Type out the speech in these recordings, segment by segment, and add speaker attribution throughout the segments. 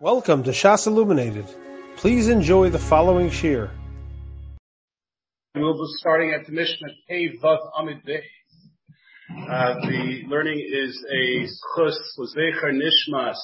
Speaker 1: Welcome to Shas Illuminated. Please enjoy the following shir.
Speaker 2: We'll be starting at the Mishnah Pei Vav Amid. Uh, the learning is a chus l'zecher nishmas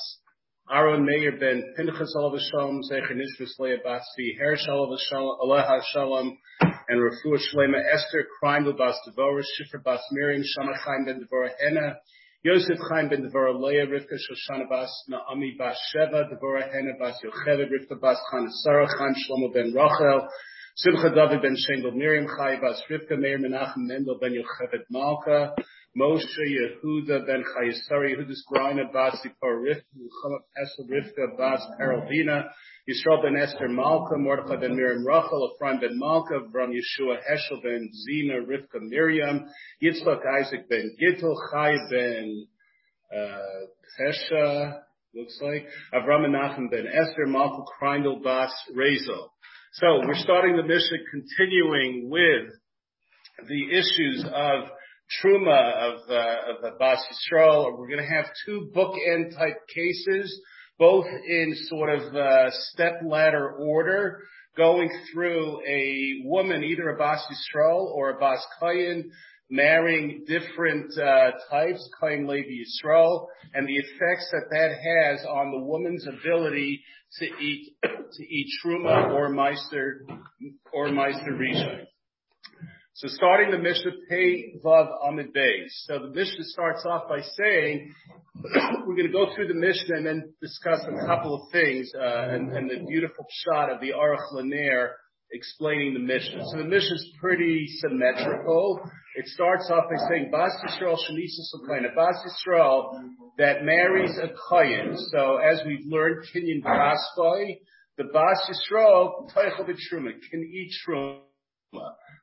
Speaker 2: Aaron Meir ben Pinchas alav shalom zecher nishmas leah basvi Hersh aleha shalom and Rafua Shlema Esther Kreindl bas Devorah Shifra bas Miriam Shama Chaim ben Devorah Hena Yosef Chaim ben Devorah Leah, Rivka Shoshana bas Naomi bas Sheva, Devorah Hena bas Yocheved, Rivka bas Chana Sarah, Chaim Shlomo ben Rachel, Simcha David ben Shendel, Miriam Chai bas Rivka, Meir Menachem Mendel ben Yocheved Malka, Moshe Yehuda ben Chayesari, Yehuda's Grina bas Zipor Rivka, Muhammad Esel Rivka bas Peraldina, Yisrael ben Esther Malka, Mordechai ben Miriam Rachel, Ephraim ben Malka, Bram Yeshua Heschel ben Zina, Rivka Miriam, Yitzchak Isaac ben Gittel, Chai ben uh, looks like, Avram Menachem ben Esther, Malka Kreindel bas Rezel. So we're starting the Mishnah continuing with the issues of Truma of, uh, of the Bas Yisrael. We're going to have two bookend type cases both in sort of uh, step ladder order, going through a woman, either a Bas Yisrael or a Bas Kayin, marrying different uh, types, Kayin Levi Yisrael, and the effects that that has on the woman's ability to eat to eat truma or meiser or meiser rishon. So starting the Mishnah Pei Vav Amid Beis. So the Mishnah starts off by saying we're going to go through the Mishnah and then discuss a couple of things uh, and, and, the beautiful shot of the Aruch LaNer explaining the Mishnah. So the Mishnah is pretty symmetrical. It starts off by saying Bas Yisrael Shanisa Sukaina. Bas Yisrael that marries a Kayin. So as we've learned, Kinyan Kaspai, the Bas Yisrael Teichel can eat Truma.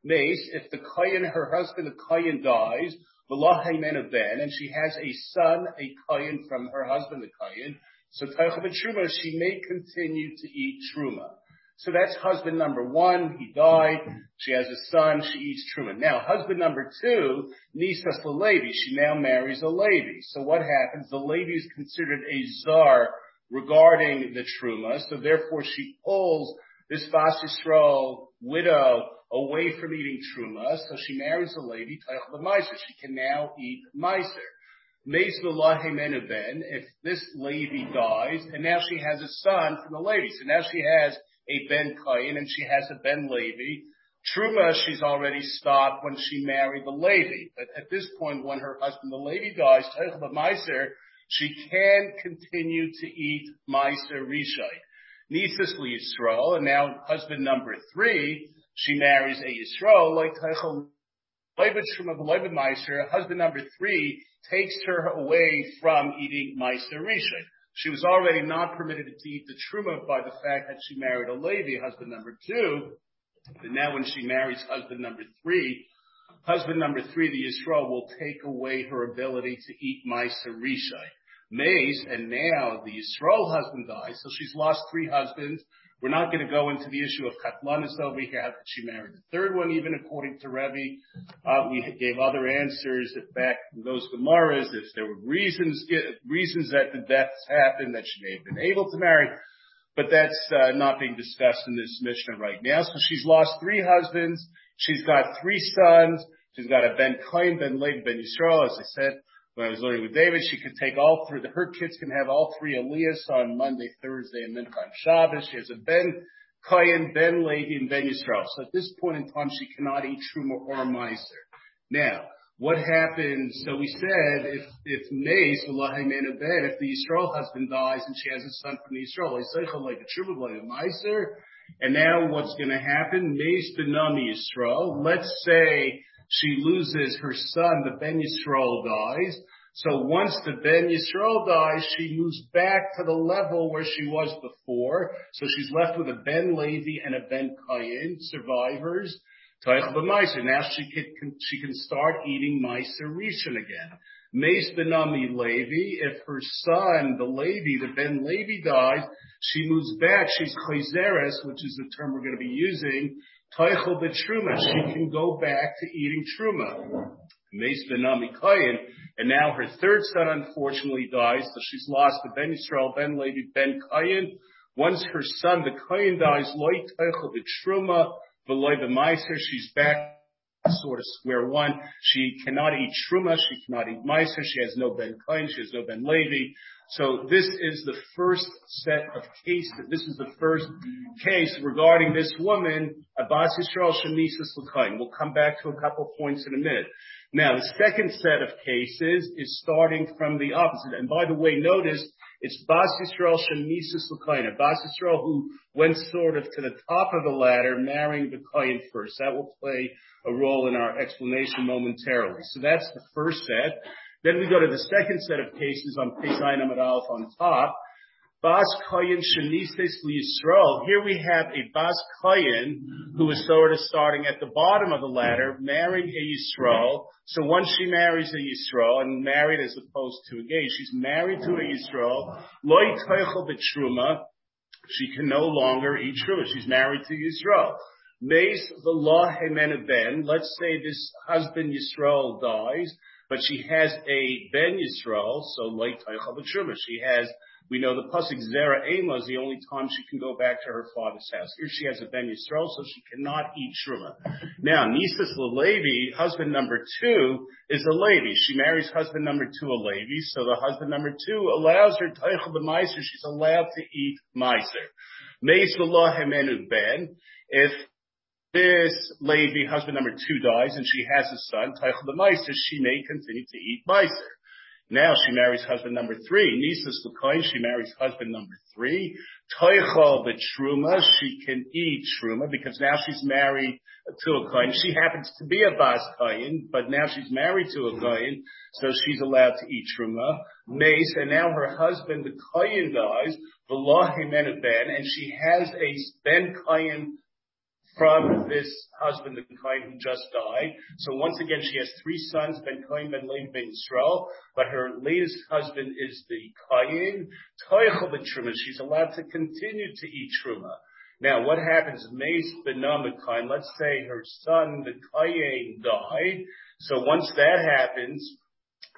Speaker 2: Mace, if the Kayin, her husband, the Kayin dies, and she has a son, a Kayin from her husband, the Kayin, so Truma, she may continue to eat Truma. So that's husband number one. He died. She has a son. She eats truma. Now, husband number two, Nisas Levi. She now marries a Levi. So what happens? The Levi is considered a czar regarding the truma. So therefore, she pulls this Bas Yisrael widow away from eating truma, so she marries a lady, Meiser. She can now eat Meiser. if this lady dies, and now she has a son from the lady, so now she has a Ben Kayin and she has a Ben Levi. Truma, she's already stopped when she married the lady. But at this point, when her husband, the lady, dies, she can continue to eat Meiser Rishai. Nisas Yisrael, and now husband number three, she marries a Yisrael, like Teichel husband number three takes her away from eating Meiser Rishon. She was already not permitted to eat the Truma by the fact that she married a Levi, husband number two. But now when she marries husband number three, husband number three, the Yisrael, will take away her ability to eat Meiser Rishai. Mace, and now the Yisrael husband dies, so she's lost three husbands. We're not going to go into the issue of Katlanis over here, how she married the third one, even according to Rebbe. Uh, we gave other answers back in those Gemaras, if there were reasons, reasons that the deaths happened, that she may have been able to marry. But that's uh, not being discussed in this Mishnah right now. So she's lost three husbands. She's got three sons. She's got a Ben Kain, Ben Levi, Ben Yisrael, as I said when I was learning with David, she could take all three, her kids can have all three Elias on Monday, Thursday, and Mincha on Shabbos. She has a Ben Kayan, Ben Levi, and Ben Yisrael. So at this point in time, she cannot eat Truma or Meiser. Now, what happens? So we said if if Mace Ben, if the Yisrael husband dies and she has a son from the Yisrael, like a Truma, like a Meiser. And now what's going to happen? Mace Benami Yisrael. Let's say she loses her son, the Ben Yisrael dies. So once the Ben Yisrael dies, she moves back to the level where she was before. So she's left with a Ben Levi and a Ben Kayin, survivors. Now she can, she can start eating Meiser Rishon again. Mace Benami Levi, if her son, the Levi, the Ben Levi dies, she moves back. She's Chayzeres, which is the term we're going to be using, Teichel truma. She can go back to eating truma. Mace benami kayin. and now her third son unfortunately dies, so she's lost the Ben Yisrael, Ben Levi, Ben Kayin. Once her son, the Kayin dies, loy teichel b'truma, v'loy b'maiser, she's back sort of square one. She cannot eat truma, she cannot eat meiser, she has no ben kain, she has no ben levi. So this is the first set of cases. This is the first case regarding this woman, Abbas Yisrael Shemisis L'chaim. We'll come back to a couple points in a minute. Now, the second set of cases is starting from the opposite. And by the way, notice it's Bas Yisrael Shemisis L'chaim. Bas Yisrael who went sort of to the top of the ladder, marrying the Kayan first. That will play a role in our explanation momentarily. So that's the first set. Then we go to the second set of cases on page 9 Amid Aleph on top. Bas Kayan Shenises Yisrael. Here we have a Bas Kayan who is sort of starting at the bottom of the ladder, marrying a Yisrael. So once she marries a Yisrael, and married as opposed to engaged, she's married to a Yisrael, loy teichel b'truma, she can no longer eat truma. She's married to Yisrael. Meis v'lah ben. Let's say this husband Yisrael dies, but she has a ben Yisrael, so like teichel. She has we know the pasuk Zera Ema is the only time she can go back to her father's house. Here she has a Ben Yisrael, so she cannot eat Truma. Now, Nisas Levi, husband number two, is a Levi. She marries husband number two, a Levi, so the husband number two allows her Teichel Meiser, she's allowed to eat Meiser. Meis Ben, if this lady, husband number two, dies and she has a son, Teichel the Meiser, she may continue to eat Meiser. Now she marries husband number three. Nisas L'koin, she marries husband number three. Toichol B'truma, she can eat truma because now she's married to a kohen. She happens to be a bas kohen, but now she's married to a kohen, so she's allowed to eat truma. Mace, and now her husband, the kohen, dies. V'lo ben, and she has a ben kohen from this husband, the Kain who just died. So once again, she has three sons, Ben Kain, Ben Levi, Ben Yisrael, but her latest husband is the Kain. Toichel Truma. She's allowed to continue to eat Truma. Now, what happens? Mace Benam Kain. Let's say her son, the Kain, died. So once that happens,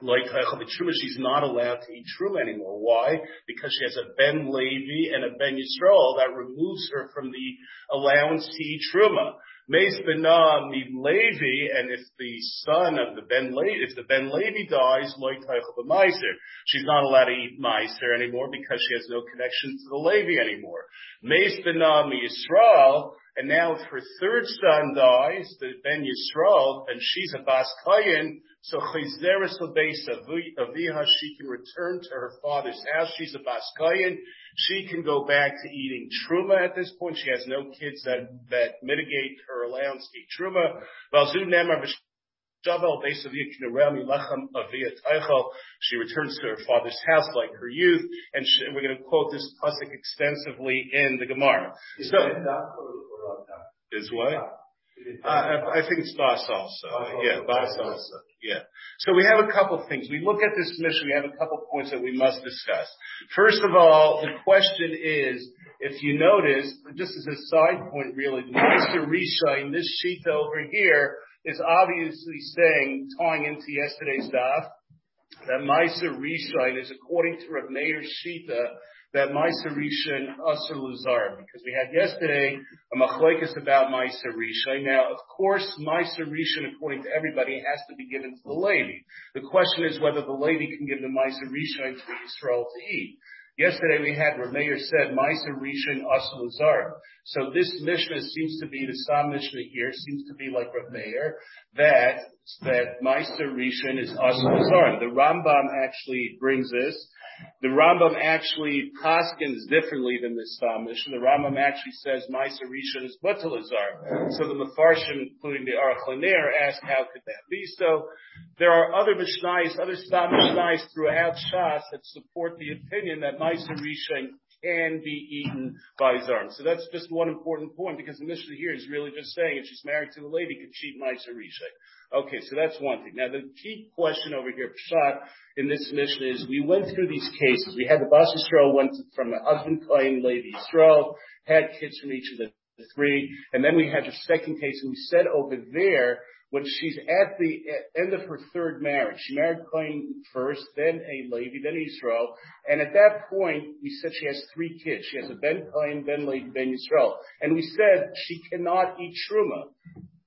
Speaker 2: like uh, Chacham Truma, she's not allowed to eat truma anymore. Why? Because she has a Ben Levi and a Ben Yisrael that removes her from the allowance to eat truma. Meis Benah Levi, and if the son of the Ben Levi, if the Ben Levi dies, loy meiser, she's not allowed to eat meiser anymore because she has no connection to the Levi anymore. Meis Benah Yisrael, and now her third son dies, the Ben Yisrael, and she's a Bas Kayin, so Chayzeres Aviha, she can return to her father's house. She's a Baskayan. She can go back to eating truma at this point. She has no kids that, that mitigate her allowance to eat truma. She returns to her father's house like her youth, and we're going to quote this pasuk extensively in the Gemara. So, is what? Uh, I think it's Bas also. Yeah, Bas also. Yeah. So we have a couple of things. We look at this Mishnah, we have a couple of points that we must discuss. First of all, the question is, if you notice, just as a side point really, Mr. Risha in this sheet over here is obviously saying, tying into yesterday's daf, that Meiser Rishon is according to Rav Meir Shita, that Meiser Rishon Asr Lazar, because we had yesterday a machlekes about Meiser Rishon. Now, of course, Meiser Rishon, according to everybody, has to be given to the lady. The question is whether the lady can give the Meiser Rishon to Israel to eat. Yesterday we had Rameir said Meiser Rishon Asr Lazar. So this Mishnah seems to be the Sam Mishnah here seems to be like Rameir that that Meiser Rishon is Asr Lazar. The Rambam actually brings this the Rambam actually paskins differently than this Mishnah. The Rambam actually says Meiser Rishon is Batalazar. So the Mefarshim, including the Aruch LaNer, ask how could that be? So there are other Mishnais, other Stam Mishnais throughout Shas that support the opinion that Meiser Rishon can be eaten by Zarm. So that's just one important point because the Mishnah here is really just saying if she's married to a lady, could she Meiser Rishon? Okay, so that's one thing. Now the key question over here, Pshat, in this Mishnah is we went through these cases. We had the Bas Yisrael went from a husband claim, lady Yisrael, had kids from each of the three, and then we had the second case, and we said over there, when she's at the end of her third marriage. She married Cohen first, then a Levi, then Israel. And at that point, we said she has three kids. She has a Ben Cohen, Ben Levi, Ben Israel. And we said she cannot eat Truma.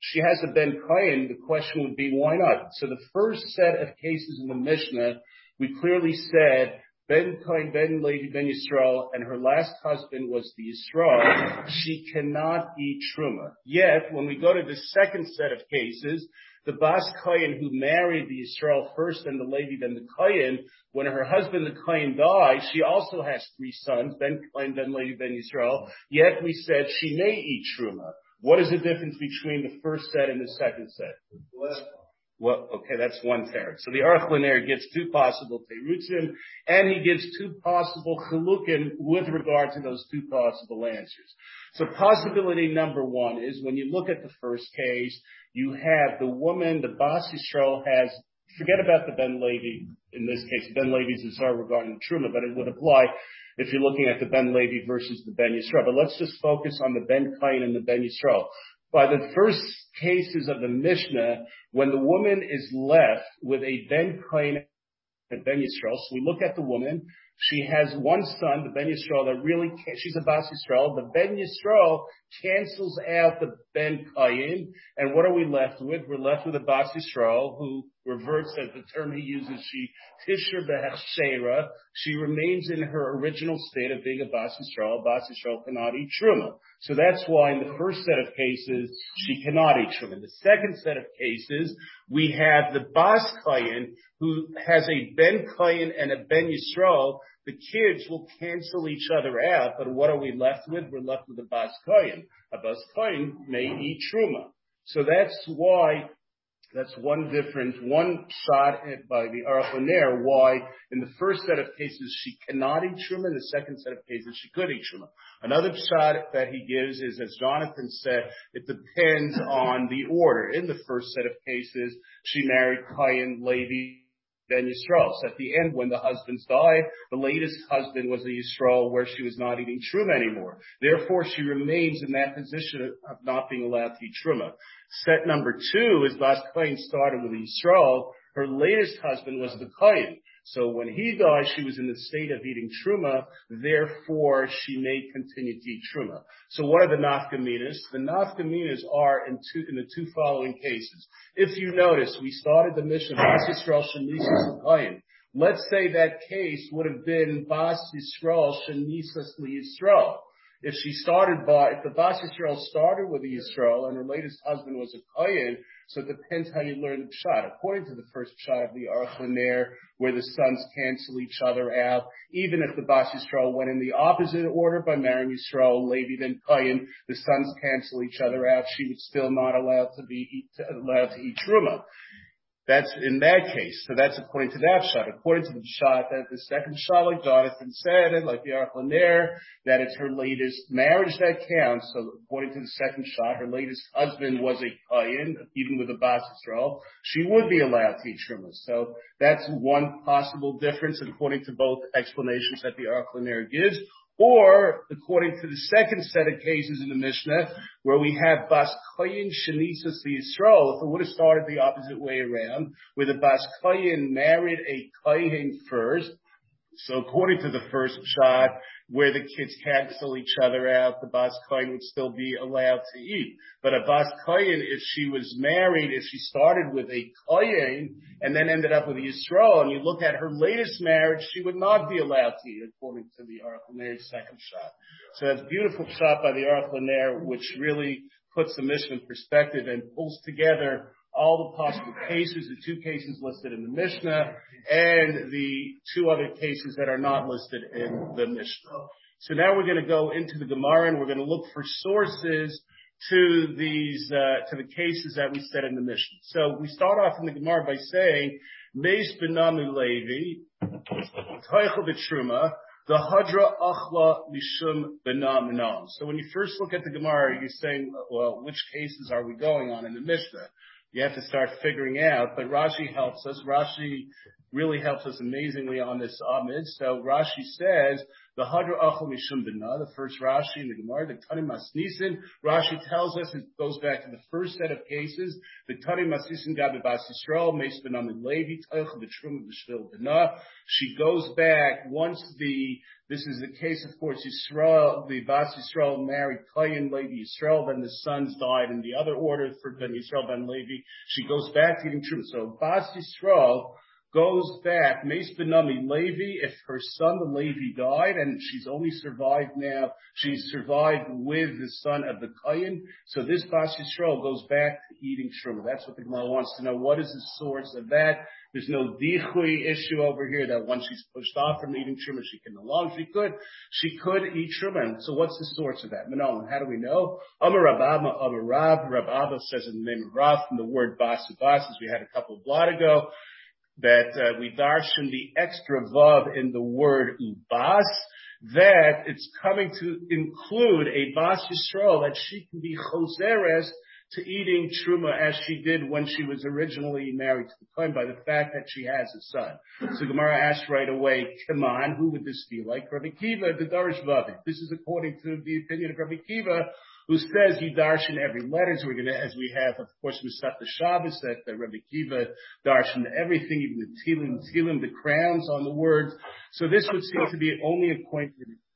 Speaker 2: She has a Ben Cohen. The question would be, why not? So the first set of cases in the Mishnah, we clearly said Ben Cohen, Ben Levi, Ben Yisrael, and her last husband was the Yisrael. She cannot eat Truma. Yet, when we go to the second set of cases, the Bas Kohen who married the Yisrael first and the Levi then the Kohen, when her husband the Kohen died, she also has three sons, Ben Kohen, Ben Levi, Ben Yisrael. Yet we said she may eat Truma. What is the difference between the first set and the second set? Well, okay, that's one third. So the Aruch LaNer gives two possible terutzim, and he gives two possible chilukim with regard to those two possible answers. So possibility number one is when you look at the first case, you have the woman, the Bas Yisrael has, forget about the Ben Levi, in this case, Ben Levi's is our regarding the Truma, but it would apply if you're looking at the Ben Levi versus the Ben Yisrael. But let's just focus on the Ben Kain and the Ben Yisrael by the first cases of the Mishnah, when the woman is left with a Ben Kain and Ben Yisrael, so we look at the woman, she has one son, the Ben Yisrael, that really, she's a Bas Yisrael. The Ben Yisrael cancels out the Ben Kayin, and what are we left with? We're left with a Bas Yisrael who reverts as the term he uses, she Tisher Behechshera, she remains in her original state of being a Bas Yisrael. Bas Yisrael cannot eat Truma. So that's why in the first set of cases, she cannot eat Truma. In the second set of cases, we have the Bas Kayin who has a Ben Kayin and a Ben Yisrael the kids will cancel each other out, but what are we left with? We're left with a Bas Kohen. A Bas Kohen may eat Truma. So that's why, that's one difference, one shot by the Aruch LaNer, why in the first set of cases she cannot eat Truma, in the second set of cases she could eat Truma. Another shot that he gives is, as Jonathan said, it depends on the order. In the first set of cases, she married Kayan, Levi, Ben Yisrael. So at the end, when the husbands died, the latest husband was a Yisrael where she was not eating truma anymore. Therefore, she remains in that position of not being allowed to eat truma. Set number two is Bas Kohen started with Yisrael. Her latest husband was the Kohen. So when he died, she was in the state of eating truma, therefore she may continue to eat truma. So what are the nafkaminas? The nafkaminas are in two, in the two following cases. If you notice, we started the Mishnah, Bas Yisrael Shenisas Let's say that case would have been Bas Yisrael Shenisas Yisrael. If she started by, if the Bas Yisrael started with a Yisrael and her latest husband was a Kohen, so it depends how you learn the pshat. According to the first pshat of the Aruch LaNer, where the sons cancel each other out, even if the Bas Yisrael went in the opposite order by marrying Yisrael, Levi, then Kayin, the sons cancel each other out, she would still not allowed to be allowed to eat truma. That's in that case. So that's according to that shot. According to the shot that the second shot, like Jonathan said, and like the LaNer, that it's her latest marriage that counts. So according to the second shot, her latest husband was a Kayin, even with a Bas Yisrael. She would be allowed to eat Truma. So that's one possible difference according to both explanations that the LaNer gives. Or, according to the second set of cases in the Mishnah, where we have Bas Koyin the Yisrael, if it would have started the opposite way around, where the Bas Koyin married a Koyin first, so according to the first shot, where the kids cancel each other out, the Bas Kohen would still be allowed to eat. But a Bas Kohen, if she was married, if she started with a Kohen and then ended up with a Yisrael, and you look at her latest marriage, she would not be allowed to eat according to the Aruch LaNer's second shot. So that's beautiful shot by the Aruch LaNer, which really puts the Mishnah in perspective and pulls together all the possible cases, the two cases listed in the Mishnah, and the two other cases that are not listed in the Mishnah. So now we're going to go into the Gemara and we're going to look for sources to these, uh, to the cases that we said in the Mishnah. So we start off in the Gemara by saying, Meis benamu Levi, Teichel b'truma, the Hadra Achla Mishum Benam So when you first look at the Gemara, you're saying, well, which cases are we going on in the Mishnah? You have to start figuring out. But Rashi helps us. Rashi really helps us amazingly on this Amid. So Rashi says, The Hadra Achel Mishum Bina, the first Rashi in the Gemara, the Tani Masnisin. Rashi tells us it goes back to the first set of cases. The Tani Masnisin Gabi Bas Yisrael, Meis Benam Levi, Teichel the Trum of the Shvil Bina. She goes back once the this is the case, of course, Yisrael, the Bas Yisrael married Kayin Levi Yisrael, then the sons died in the other order for Ben Yisrael Ben Levi. She goes back to eating truma. So Bas Yisrael goes back, Mace Benami Levi, if her son the Levi died and she's only survived now, she's survived with the son of the Kayin. So this Bas Yisrael goes back to eating truma. That's what the Gemara wants to know. What is the source of that? There's no dichui issue over here that once she's pushed off from eating truma, she can no longer. She could, she could eat truma. So what's the source of that? Manon, how do we know? Amar Rabba, Amar Rab, Rab Abba says in the name of Rav, from the word basu bas, as we had a couple of blot ago, that uh, we darshan the extra vav in the word ubas, that it's coming to include a bas yisrael that she can be choseres to eating truma as she did when she was originally married to the Kohen by the fact that she has a son. So Gemara asked right away, come on, who would this be like? Rabbi Kiva, the Darish. This is according to the opinion of Rabbi Kiva, who says you darshan every letter. So we're going to, as we have, of course, Masechta Shabbos, that the Rabbi Kiva darshan everything, even the tilim, tilim, the crowns on the words. So this would seem to be only to Rabbi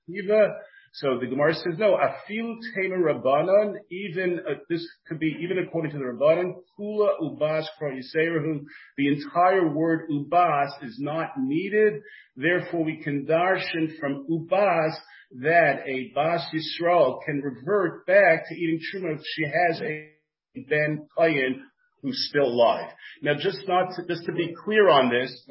Speaker 2: Kiva. So the Gemara says, no, afilu tema rabbanon, even, uh, this could be even according to the rabbanon, kula ubas yiserahu, the entire word ubas is not needed, therefore we can darshan from ubas that a bas Yisrael can revert back to eating truma if she has a ben kayin who's still alive. Now just not to, just to be clear on this,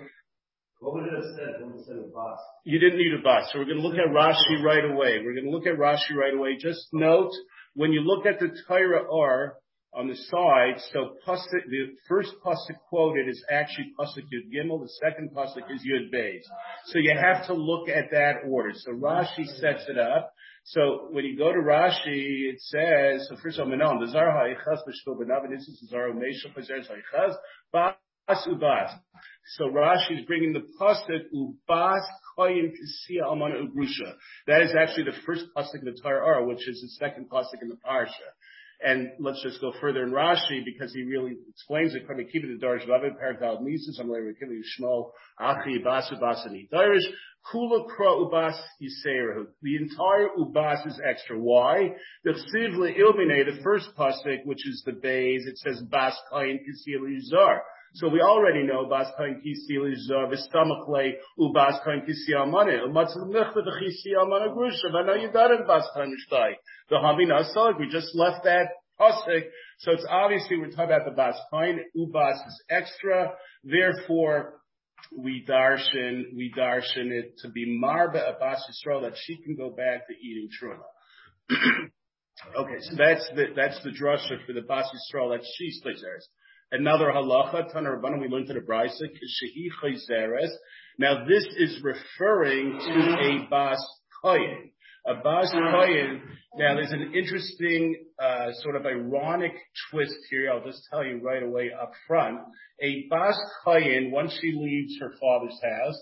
Speaker 3: what would it have said when it said a bus?
Speaker 2: You didn't need a bus. So we're going to look at Rashi right away. We're going to look at Rashi right away. Just note, when you look at the Torah Ohr on the side, the first pasuk quoted is actually pasuk Yud Gimel. The second pasuk is Yud Beis. So you have to look at that order. So Rashi sets it up. So when you go to Rashi, it says, so first of all, Menon, the Zar Ha'ichaz B'Shvil B'Nav, this is Zar Meshach B'Zer Ha'ichaz, Bas Ubas. So Rashi is bringing the pasuk ubas koyin kisiya almana ugrusha. That is actually the first pasuk in the Torah, which is the second pasuk in the parsha. And let's just go further in Rashi because he really explains it. Keep it the Darish Vavid Parakal Mises. I'm going to Shmuel Achi and Darish Kula Kra Ubas Yiserahu. The entire Ubas is extra. Why? The Sivla Ilmine, the first pasuk, which is the base, it says Bas Kayin Kisiya Yizar. So we already know Bas Kain Kisi Lizar V'Stamachle Ubas Kain Kisi Amane Umatzil Mechve V'Chisi Amane Grusha V'No Yidarim Bas Kain Shtai The Hamina Salag. We just left that pasuk. So it's obviously we're talking about the Bas Kain. Ubas is extra. Therefore, we darshan we darshan it to be Marba Abbas Yisrael that she can go back to eating truma. okay, so that's the that's the drasha for the Bas Yisrael that she splits Another halacha, Tanarabana, we learned to the Brisa. Now this is referring to a Bas Koyin. A Bas Koyin, now there's an interesting, uh, sort of ironic twist here. I'll just tell you right away up front. A Bas Koyin, once she leaves her father's house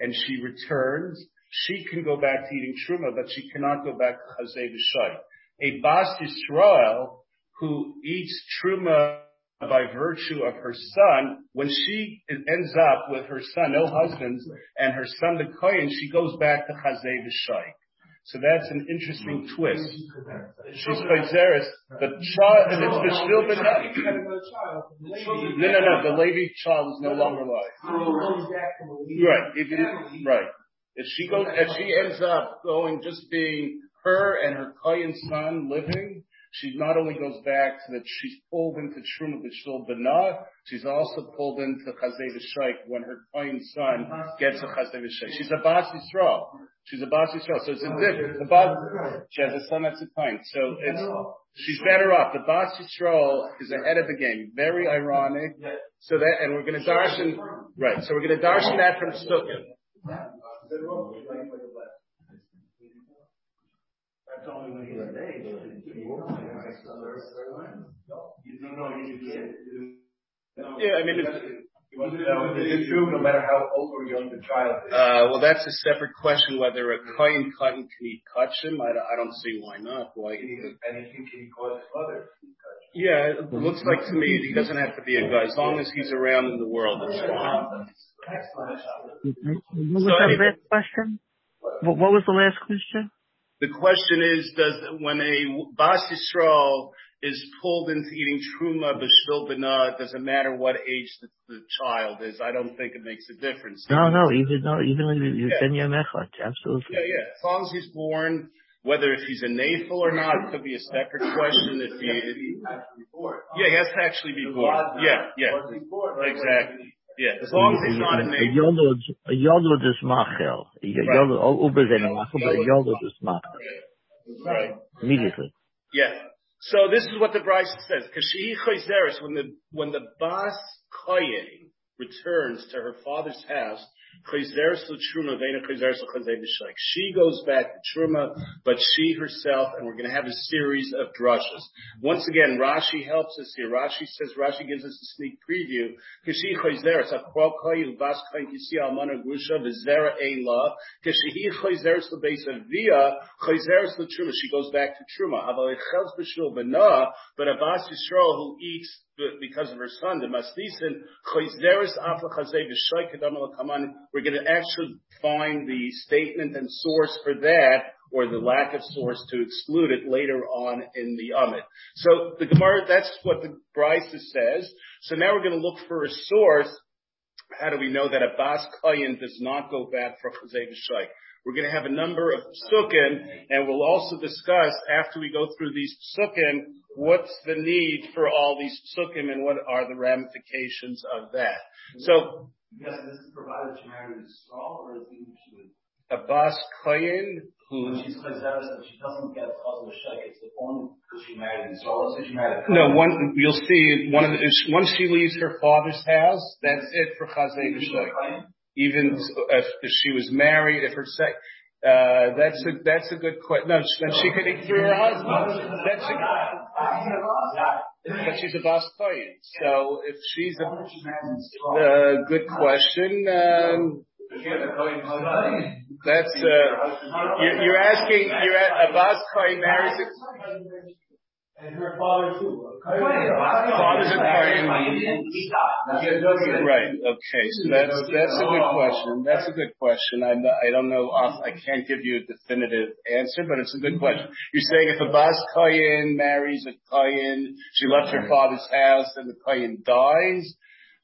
Speaker 2: and she returns, she can go back to eating Truma, but she cannot go back to Chazay B'Shai. A Bas Yisrael, who eats Truma by virtue of her son, when she ends up with her son, no husband, and her son the Kohen, she goes back to Chazay V'Shai. So that's an interesting twist. She's Chayzeres, the child, it's still been No, no, no, the Levi child is no longer alive. Right, if right. If she goes, if she ends up going just being her and her Kohen son living, she not only goes back to that she's pulled into Truma B'Shul B'Nah, she's also pulled into Chazay V'Shaik when her fine son gets a Chazay V'Shaik. She's a Bas Yisrael. She's a Bas Yisrael. So it's a oh, different, the Bas, she has a son that's a kind. So it's, she's better off. The Bas Yisrael is ahead of the game. Very ironic. So that, and we're going to darshan, right, so we're going to darshan that from Sukkim. That's only when he's an age. Yeah, I mean,
Speaker 3: Now, is it true no matter how old or young the child is?
Speaker 2: Uh, well, that's a separate question whether a kohen cotton can eat kachim. I, don't- I don't see why not. Why?
Speaker 3: Can he- Anything can he cause his mother to be touched?
Speaker 2: Yeah, it looks like to me he doesn't have to be a guy. As long as he's around in the world, it's fine.
Speaker 4: What
Speaker 2: So
Speaker 4: was the last question? What, what was the last question?
Speaker 2: The question is, does when a bas Yisrael is pulled into eating truma b'shvil b'na, does it matter what age the, the child is? I don't think it makes a difference.
Speaker 4: No, no, even no, even if you
Speaker 2: Yeah.
Speaker 4: send your mechot, absolutely.
Speaker 2: Yeah, yeah. As long as he's born, whether if he's a nafel or not, it could be a separate question. If he, if he
Speaker 3: Actually born.
Speaker 2: yeah, he has to actually be born. Yeah, yeah,
Speaker 3: born, right?
Speaker 2: exactly. Yeah, as long as he's not a
Speaker 4: A
Speaker 2: nafel.
Speaker 4: yolud, is machel. A uber is machel, but is machel.
Speaker 2: Right.
Speaker 4: Immediately.
Speaker 2: Yeah. So this is what the Bryce says. Kashihi chayzeres, when the when the bas koyen returns to her father's house, She goes back to truma, but she herself, and we're going to have a series of drushes. Once again, Rashi helps us here. Rashi says Rashi gives us a sneak preview. She goes back to truma. But a bas Yisrael who eats because of her son, the masnisin. We're going to actually find the statement and source for that, or the lack of source to exclude it later on in the Amit. So the Gemara, that's what the Bryce says. So now we're going to look for a source how do we know that a bas kayin does not go back for chazay v'shay? We're going to have a number of psukim, and we'll also discuss after we go through these psukim what's the need for all these psukim and what are the ramifications of that. So
Speaker 3: Yes, this is provided she married a straw, or is it she was,
Speaker 2: a bas kayin who
Speaker 3: when she's she doesn't get a shake, only because she married a straw, so she married
Speaker 2: no one you'll see one of the, once she leaves her father's house, that's it for v'shay. Even if, she was married, if her sex, uh, that's a, that's a good question. No, then she could eat through her husband. That's a, but she's a bas kohen. So if she's a, uh, good question, um, that's, uh, you're, you're asking, you're at, a bas kohen marries a,
Speaker 3: And her father too.
Speaker 2: Father's a kohen. Right. Okay. So that's that's a good question. That's a good question. I I don't know. off- I can't give you a definitive answer, but it's a good question. You're saying if a bas kohen marries a kohen, she left her father's house, and the kohen dies.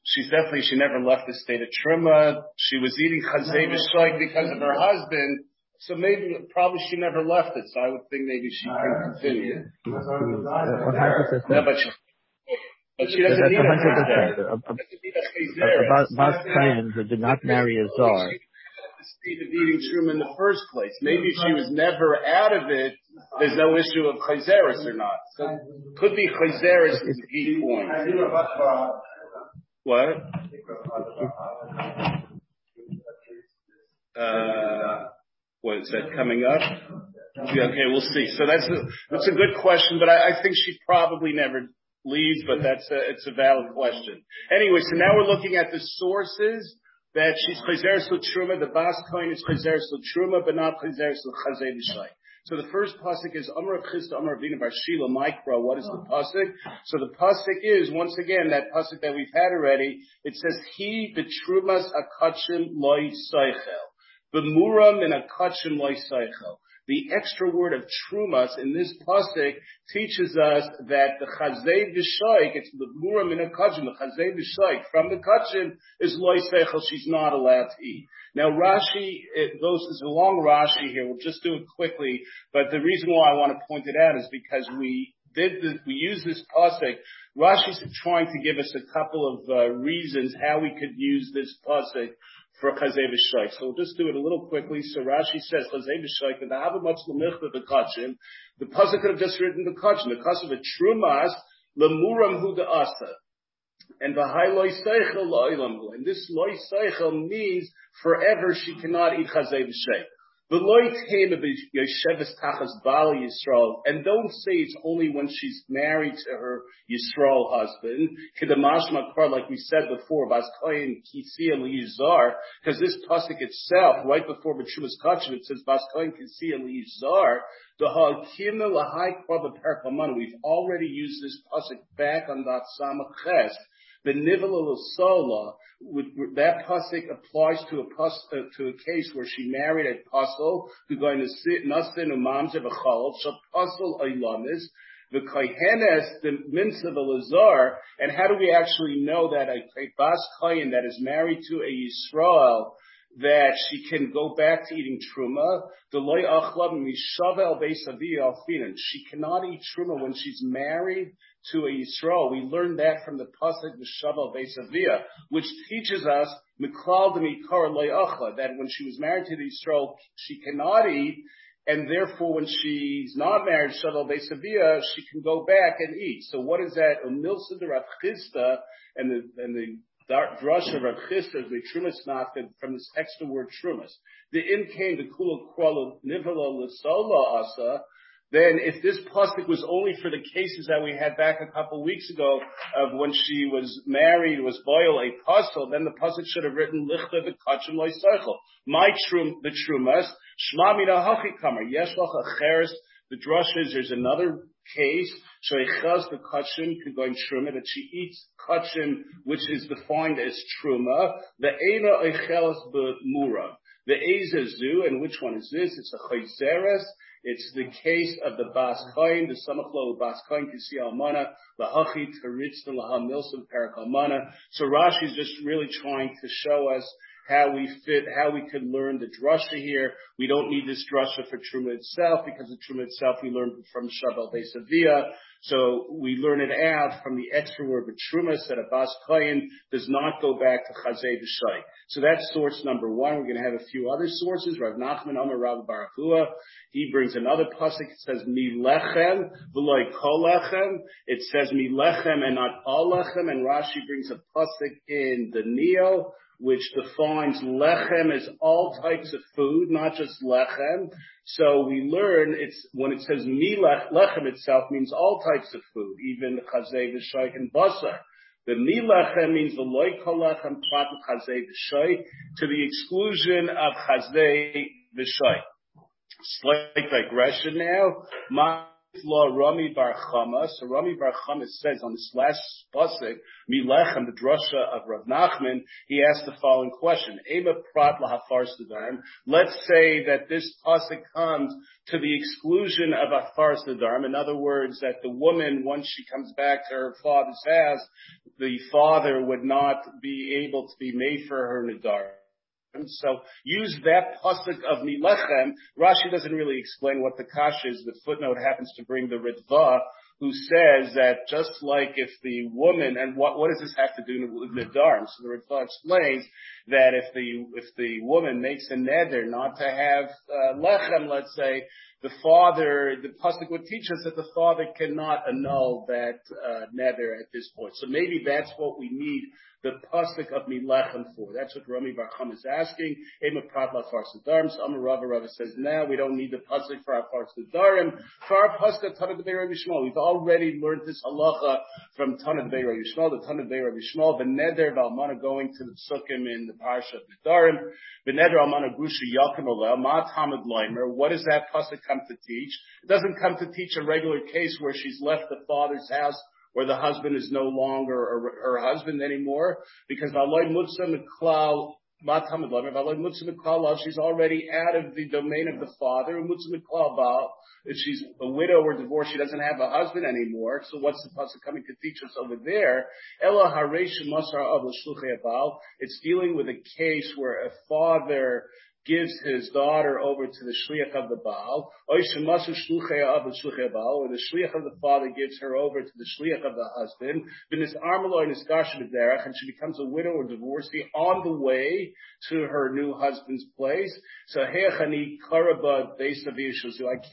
Speaker 2: She's definitely she never left the state of truma. She was eating chazay v'shoik because of her husband. So maybe, probably she never left it. So I would think maybe she can continue. She, doesn't need
Speaker 4: a
Speaker 2: a
Speaker 4: hundred
Speaker 2: chayzer.
Speaker 4: percent. A- a-
Speaker 2: Doesn't need a
Speaker 4: Bas Kayan who did not marry a czar.
Speaker 2: The state of eating shroom in the first place. Maybe if she was never out of it, there's no issue of chayzeris or not. So could be chayzeris is the key point. What? Uh, What is that coming up? Yeah, okay, we'll see. So that's a, that's a good question, but I, I think she probably never leaves, but that's a, it's a valid question. Anyway, so now we're looking at the sources that she's Chazeres Truma, the Bas coin is Chazeres Truma, but not Chazeres Chazei B'Shai. So the first pasuk is Amar Chista Amar Vina Bar Shila Mikra. What is the pasuk? So the pasuk is once again that pasuk that we've had already. It says He betrumas akachim loy seichel, b'muram in akachim loy seichel. The extra word of trumas in this pasuk teaches us that the chazei v'shoik, it's the muram in a kachim, the chazei v'shoik from the kachim is loy seichel. She's not allowed to eat. Now Rashi, it goes, there's a long Rashi here. We'll just do it quickly. But the reason why I want to point it out is because we did we use this pasuk. Rashi's trying to give us a couple of uh, reasons how we could use this pasuk for chazei v'shoik. So we'll just do it a little quickly. So Rashi says chazei v'shoik, and the have much lemichta the. The pasuk could have just written the kachim. The kachim of trumas lemuram hu asa. And the high loy seichel lo'ilam. And this loy seichel means forever she cannot eat chazei v'sheik. And don't say it's only when she's married to her Yisrael husband. Like we said before, because this pasuk itself, right before B'Trumas Kachim, it says. We've already used this pasuk back on that Samach the Nivala Sola, that pasuk applies to a pus, uh, to a case where she married a puzzle who's going to sit nasin umamze v'chalov so puzzle ilamis the kohenes the minsa the lazar and how do we actually know that a, a bas kohen that is married to a Yisrael that she can go back to eating truma. She cannot eat truma when she's married to a Yisrael. We learned that from the pasuk mishavel beisavia, which teaches us that when she was married to the Yisrael, she cannot eat. And therefore, when she's not married, Shavel Beisavia, she can go back and eat. So what is that? Umilsa de and the, and the drush of Rav Chisda, the Trumas from this extra word Trumas. The in came the Kula Kwala Nivala Lisola Asa, then if this pasuk was only for the cases that we had back a couple weeks ago of when she was married, was boil a puzzle, then the pasuk should have written lichta v'kachim loisaychel. My trum, the trumas, shma mina hachi kamer, yesh acheres, the drush is, there's another case, sheichaz the kachim can go in truma, that she eats kachim, which is defined as truma, the ena eichelas b'mura. The Ezazu, and which one is this? It's a chayzeres, it's the case of the Bas Koin, the Samachlo Bas Koin Kisi Almana, Lahachi Teritz Laha Milsim Perak Almana. So Rashi is just really trying to show us how we fit, how we could learn the drasha here. We don't need this drasha for Truma itself because the Truma itself we learned from Shabbat Beisavia. So we learn it out from the extra word of Truma that a Bas Kayin does not go back to Chazay B'Shai. So that's source number one. We're going to have a few other sources. Rav Nachman Amar Rav Barakua. He brings another pasuk. It says mi lechem v'loy kol lechem. It says mi lechem and not all lechem. And Rashi brings a pasuk in the Neo which defines lechem as all types of food, not just lechem. So we learn it's when it says milech lechem itself means all types of food, even chazay v'shoy and basar. The milechem means the loy kolechem prat chazay v'shoy to the exclusion of chazay v'shoy. Slight digression now. My law Rami Bar Chama. So Rami Bar Chama says on this last pasuk, Milechem, the drasha of Rav Nachman, he asked the following question: Ema prat lahafar. Let's say that this pasuk comes to the exclusion of afar sedarim. In other words, that the woman, once she comes back to her father's house, the father would not be able to be made for her nadar. So use that pasuk of Milechem. Rashi doesn't really explain what the kash is. The footnote happens to bring the Ritva, who says that just like if the woman, and what, what does this have to do with Nidarim? So the Ritva explains that if the, if the woman makes a neder not to have uh, lechem, let's say, the father, the pasuk would teach us that the father cannot annul that uh, neder at this point. So maybe that's what we need the pasuk of Milechem for. That's what Rami Bar Chama is asking. Ema Pratla Farsidarim. So Amar Rava Rava says, now we don't need the pasuk for our Farsidarim. For our pasuk, Tanah Beira Yishmael. We've already learned this halacha from Tanah Beira Yishmael, the Tanah Beira Yishmael, the Neder Valmana going to the Sukkim in the Parsha of Nidarim. The Neder Almana Grusha Yakim Olel, Ma Tamid Leimer. What does that pasuk come to teach? It doesn't come to teach a regular case where she's left the father's house where the husband is no longer her husband anymore, because She's already out of the domain of the father. If she's a widow or divorced, she doesn't have a husband anymore. So what's the pasuk coming to teach us over there? It's dealing with a case where a father gives his daughter over to the shliach of the Baal, or the shliach of the father gives her over to the shliach of the husband, and she becomes a widow or divorcee on the way to her new husband's place. So I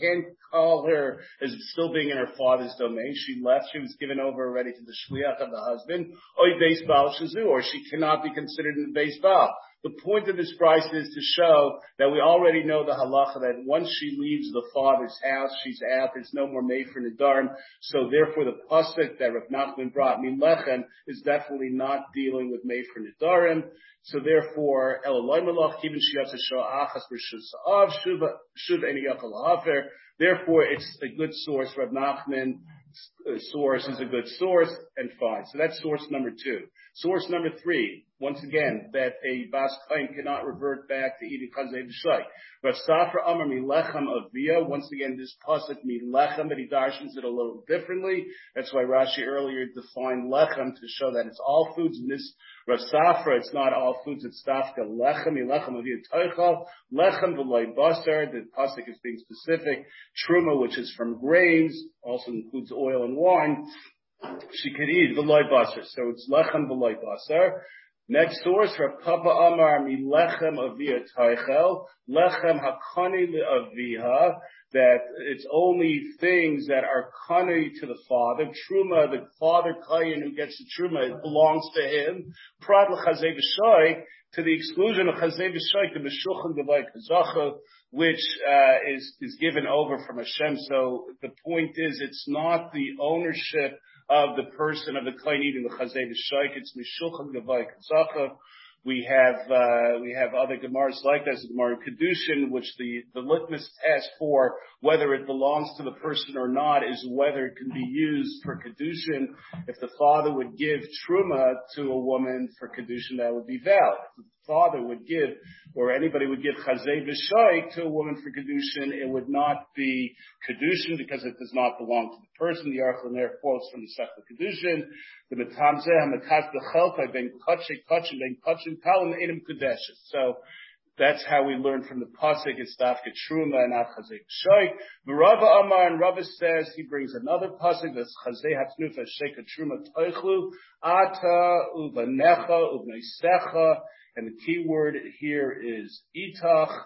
Speaker 2: can't call her as still being in her father's domain. She left, she was given over already to the shliach of the husband, or she cannot be considered in the base Baal. The point of this price is to show that we already know the halacha that once she leaves the father's house, she's out. There's no more Mefer Nadarim. So therefore, the pasuk that Rav Nachman brought Milechem is definitely not dealing with Mefer Nadarim. So therefore. Therefore, it's a good source. Rav Nachman uh, source is a good source and fine. So that's source number two. Source number three, once again, that a Bas claim cannot revert back to eating Chazay B'Shai. Rav Safra Amar Milechem Avia, once again, this pasuk Milechem, but he darshans it a little differently. That's why Rashi earlier defined Lechem to show that it's all foods. In this Rav Safra, it's not all foods, it's Dafka Lechem, Milechem Avia Toichal, Lechem V'loi Basar, the pasuk is being specific. Truma, which is from grains, also includes oil and wine eat v'loy basar. So it's lechem v'loy basar. Next source, Rav Papa Amar mi lechem avia taichel, lechem hakani aviha, that it's only things that are kani to the father. Truma, the father kayin who gets the truma, it belongs to him. Prat l'chazei v'shoy, to the exclusion of chazei v'shoy, the meshuchan devay kazacha, which uh, is is given over from Hashem. So the point is, it's not the ownership of the person of the Klein eating the Chazay Shaykh. It's Mishulchan Gavai Kazacha. We have uh, we have other Gemaras like the Gemara Kedushin, which the, the litmus test for whether it belongs to the person or not is whether it can be used for Kedushin. If the father would give Truma to a woman for Kedushin, that would be valid. If the father would give, or anybody would give Chazay B'Shai to a woman for Kedushin, it would not be Kedushin because it does not belong to the person. The there quotes from the Sechta Kedushin, the Metamzeh HaMekat B'Chelkai Ben Kachik Kachim Ben Kachim Kalim Edim Kudeshes. So, that's how we learn from the pasuk. It's dafka truma and not chazek shoy. Rava Amar and Rava says he brings another pasuk that's chazei hatnufa sheka truma toichlu ata uvanecha uvneisecha and the key word here is itach.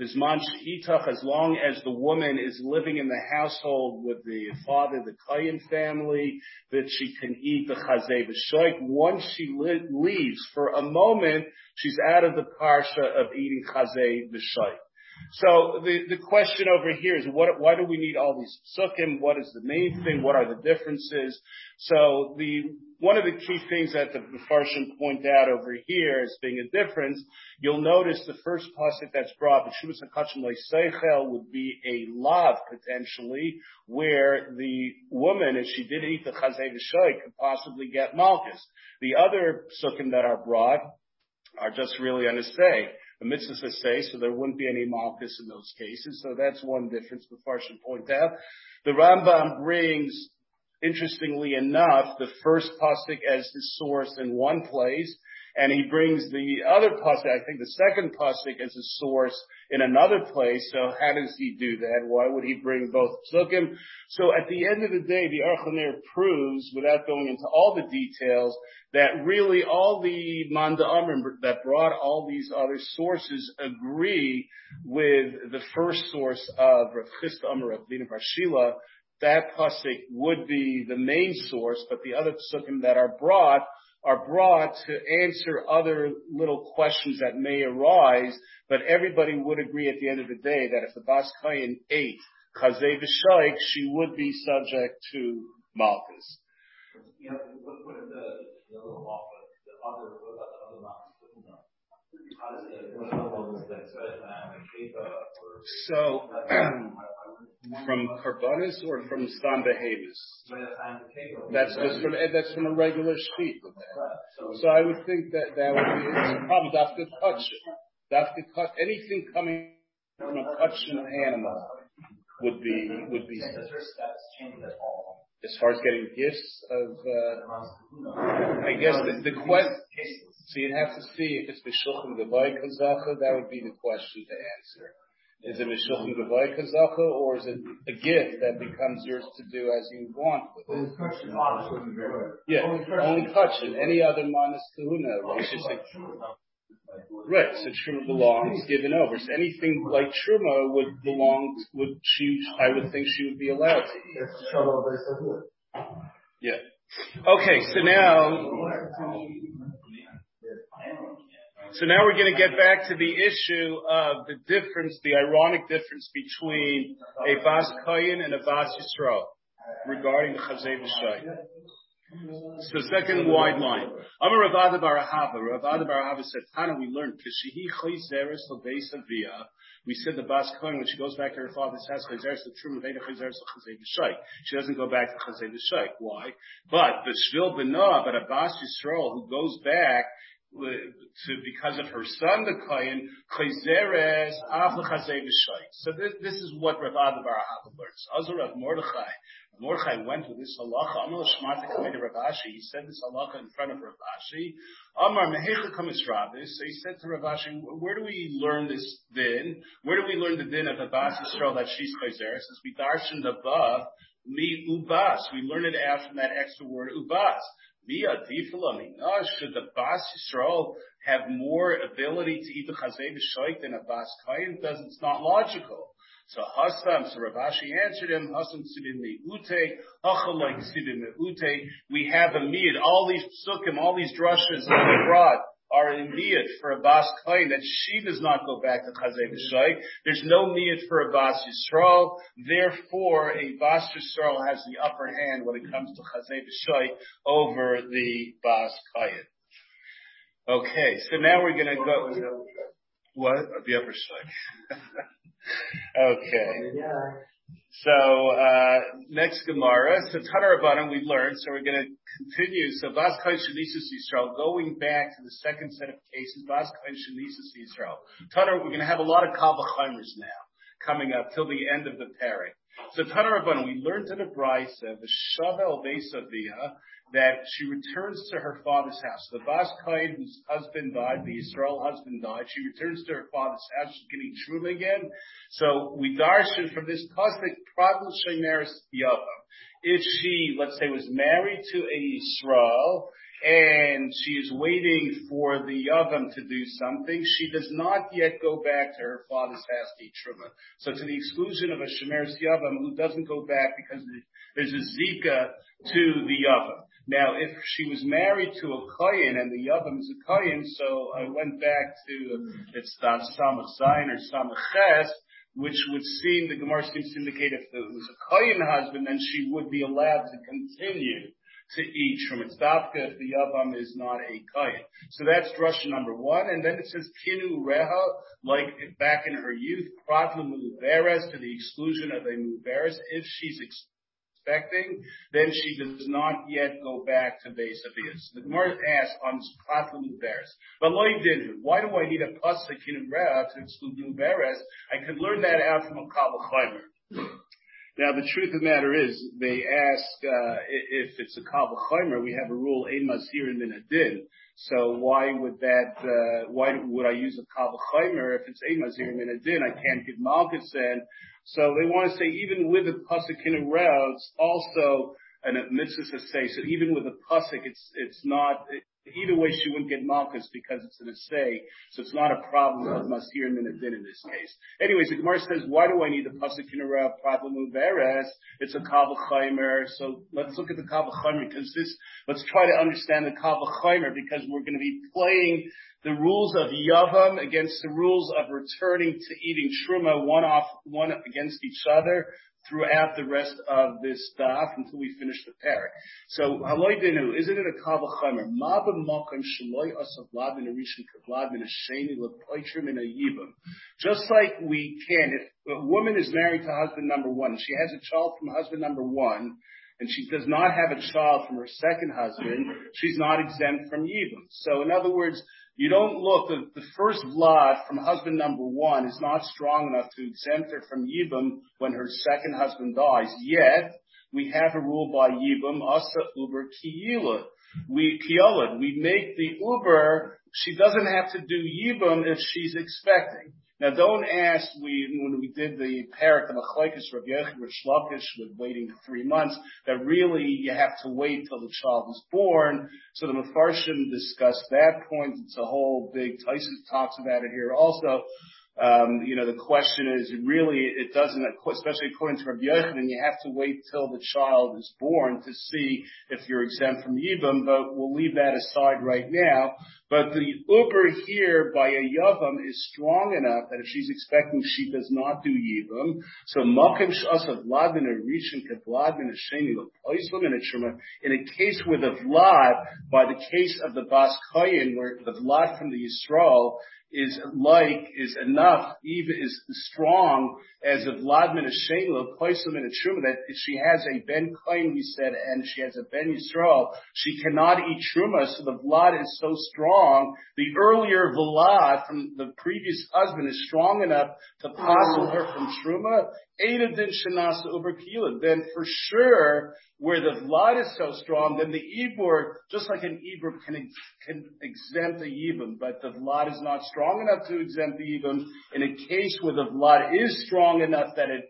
Speaker 2: Bisman itach, as long as the woman is living in the household with the father, the Kayan family, that she can eat the chazay b'shoik. Once she leaves for a moment, she's out of the parsha of eating chazay b'shoik. So the, the question over here is what, why do we need all these psukim? What is the main thing? What are the differences? So the, one of the key things that the Farshim point out over here as being a difference, you'll notice the first pasuk that's brought, the HaKachim Seichel would be a lav potentially, where the woman, if she did eat the Chazay V'Shoy, could possibly get Malchus. The other psukim that are brought are just really on a say the mitzvahs say, so there wouldn't be any malchus in those cases. So that's one difference the Farshim point out. The Rambam brings, interestingly enough, the first pasuk as the source in one place, and he brings the other pasuk, I think the second pasuk as a source in another place. So how does he do that? Why would he bring both psukim? So at the end of the day, the Aruch LaNer proves, without going into all the details, that really all the Manda Amrim that brought all these other sources agree with the first source of Rav Chisda Amar Rav Dina Barshila. That pasuk would be the main source, but the other psukim that are brought are brought to answer other little questions that may arise, but everybody would agree at the end of the day that if the Bas Kayin ate Chazay V'Shaik, she would be subject to Malchus.
Speaker 3: Yeah, what, what are the, the little other, what about the other Malchus? How does the, what are the
Speaker 2: So, from Karbanis or from Stam Behavis? That's just from that's from a regular sheet. So I would think that that would be it's probably Dafka touch Dafka cut anything coming from a touching animal would be would be as far as getting gifts of uh, I guess the, the question so you'd have to see if it's Bishulchan Gavai Kazacha, that would be the question to answer. Is it Mishulchan Gavai Kazacha, or is it a gift that becomes yours to do as you want with it? Yeah, only touching. Any other manas kahuna, Right, so truma belongs given over. So anything like truma would belong, would she, I would think she would be allowed to eat. Yeah. Okay, so now, So now we're going to get back to the issue of the difference, the ironic difference between a Bas Kayin and a Bas Yisrael regarding the Chazay V'Shai. So second wide line. Amar Rav Ada bar Ahava. Ravada Barahava said, Tana, we learned, Kishihi Chayzeres L'Beis Aviyah. We said the Bas Kohen, when she goes back to her father's house, Chayzeres L'Trum Veda Chayzeres L'Chazei V'Shai. She doesn't go back to Chazei V'Shai. Why? But the Shvil B'Noah, but a Bas Yisrael who goes back because of her son, the Kohen, Chayzeres Av L'Chazei V'Shai. So this, this is what Rav Ada bar Ahava learns. Azur of Mordechai. Mordechai went with this halacha. Amar Shmata Kamei Rav Ashi. He said this halacha in front of Rav Ashi. Amar Mehecha Kamis Rabbis. So he said to Rav Ashi, where do we learn this din? Where do we learn the din of Abbas Yisrael that she's chayzer? Says we darshan above mi ubas. We learn it from that extra word ubas. Should the Bas Yisrael have more ability to eat the chazay v'shoik than a Bas Kayin? Does it's not logical. So Hasam, so Ravashi answered him, Hasam Sidim Ute, Hachalai Sidim Ute. We have a mid, all these psukim, all these drushes we brought are in miyat for a bas kain that she does not go back to chazay v'shay. There's no miyat for a bas yisrael. Therefore, a bas yisrael has the upper hand when it comes to chazay v'shay over the bas kain. Okay, so now we're going to go. What the upper side? Okay. So, uh, next Gemara. So, Tanar Rabbanim we learned, so we're going to continue. So, Bas Kain Shalisus Yisrael, going back to the second set of cases, Bas Kain Shalisus Yisrael. Tanar, we're going to have a lot of Kavachaimers now, coming up till the end of the pairing. So, Tanar Rabbanim, we learned in the Brisa, uh, the Shavel Vesavia, that she returns to her father's house. The Bas Kain, whose husband died, the Israel husband died, she returns to her father's house. She's getting truma again. So we darshan from this pasuk, Prabhu Shemeris Yavam. If she, let's say, was married to a Israel, and she is waiting for the Yavam to do something, she does not yet go back to her father's house to eat Truma. So to the exclusion of a Shemeris Yavam who doesn't go back because there's a Zika to the Yavam. Now, if she was married to a Kohen and the Yavam is a Kohen, so I went back to, it's not Samach Zayin or Samach which would seem, the Gemara seems to indicate if it was a Kohen husband, then she would be allowed to continue to eat from its dafka if the Yavam is not a Kohen. So that's drush number one. And then it says Kinu Reha, like back in her youth, Pratla Muberes to the exclusion of a Muberes, if she's expecting, then she does not yet go back to Beis Avias. The Gemara asks on Pratla Muberes. But Loi didn't. Why do I need a pasuk in Reha to exclude Muberes? I could learn that out from a Kavachaimer. Now the truth of the matter is, they ask uh, if it's a kavachaymer. We have a rule ein masir and a din. So why would that? Uh, why would I use a kavachaymer if it's ein masir and a din? I can't give malchus then. So they want to say even with a pasuk in a routes, also and a mitzvah say. So even with a pasuk, it's it's not. Either way, she wouldn't get malchus because it's an assay, so it's not a problem of masir and din in this case. Anyways, the Gemara says, why do I need the pasuk in a problem uveres? It's a kavachaymer. So let's look at the kavachaymer because this. Let's try to understand the kavachaymer because we're going to be playing the rules of Yavam against the rules of returning to eating Truma one off, one against each other throughout the rest of this stuff until we finish the parak. So, haloi dinu, isn't it a kavachamer? Ma b'makom shaloi asav kavlad min hasheni lepoitrim in a yibam. Just like we can, if a woman is married to husband number one, she has a child from husband number one, and she does not have a child from her second husband, she's not exempt from yibam. So in other words, you don't look, the, first vlad from husband number one is not strong enough to exempt her from Yibam when her second husband dies. Yet, we have a rule by Yibam, asa uber kiyila. We, kiyolad, we make the uber, she doesn't have to do Yibam if she's expecting. Now don't ask, we, when we did the parak, the machlekes Rav Yechid with with waiting three months, that really you have to wait till the child is born. So the Mefarshim discussed that point. It's a whole big, Tyson talks about it here also. Um, you know, the question is really, it doesn't, especially according to Rabbi Yochanan, you have to wait till the child is born to see if you're exempt from Yibam, but we'll leave that aside right now. But the Uber here by a Yavam is strong enough that if she's expecting she does not do Sheni in a case where the Vlad, by the case of the Bas Kayin, where the Vlad from the Yisrael is like, is enough, even is strong as a Vladimir Shayla, Poislim and a Truma, that if she has a Ben Kain, we said, and she has a Ben Yisrael, she cannot eat Truma, so the Vlad is so strong. The earlier Vlad from the previous husband is strong enough to mm-hmm. passel her from Truma, Then for sure, where the Vlad is so strong, then the Ibor, just like an Ibor can, can exempt the Yibam, but the Vlad is not strong enough to exempt the Yibam. In a case where the Vlad is strong enough that it,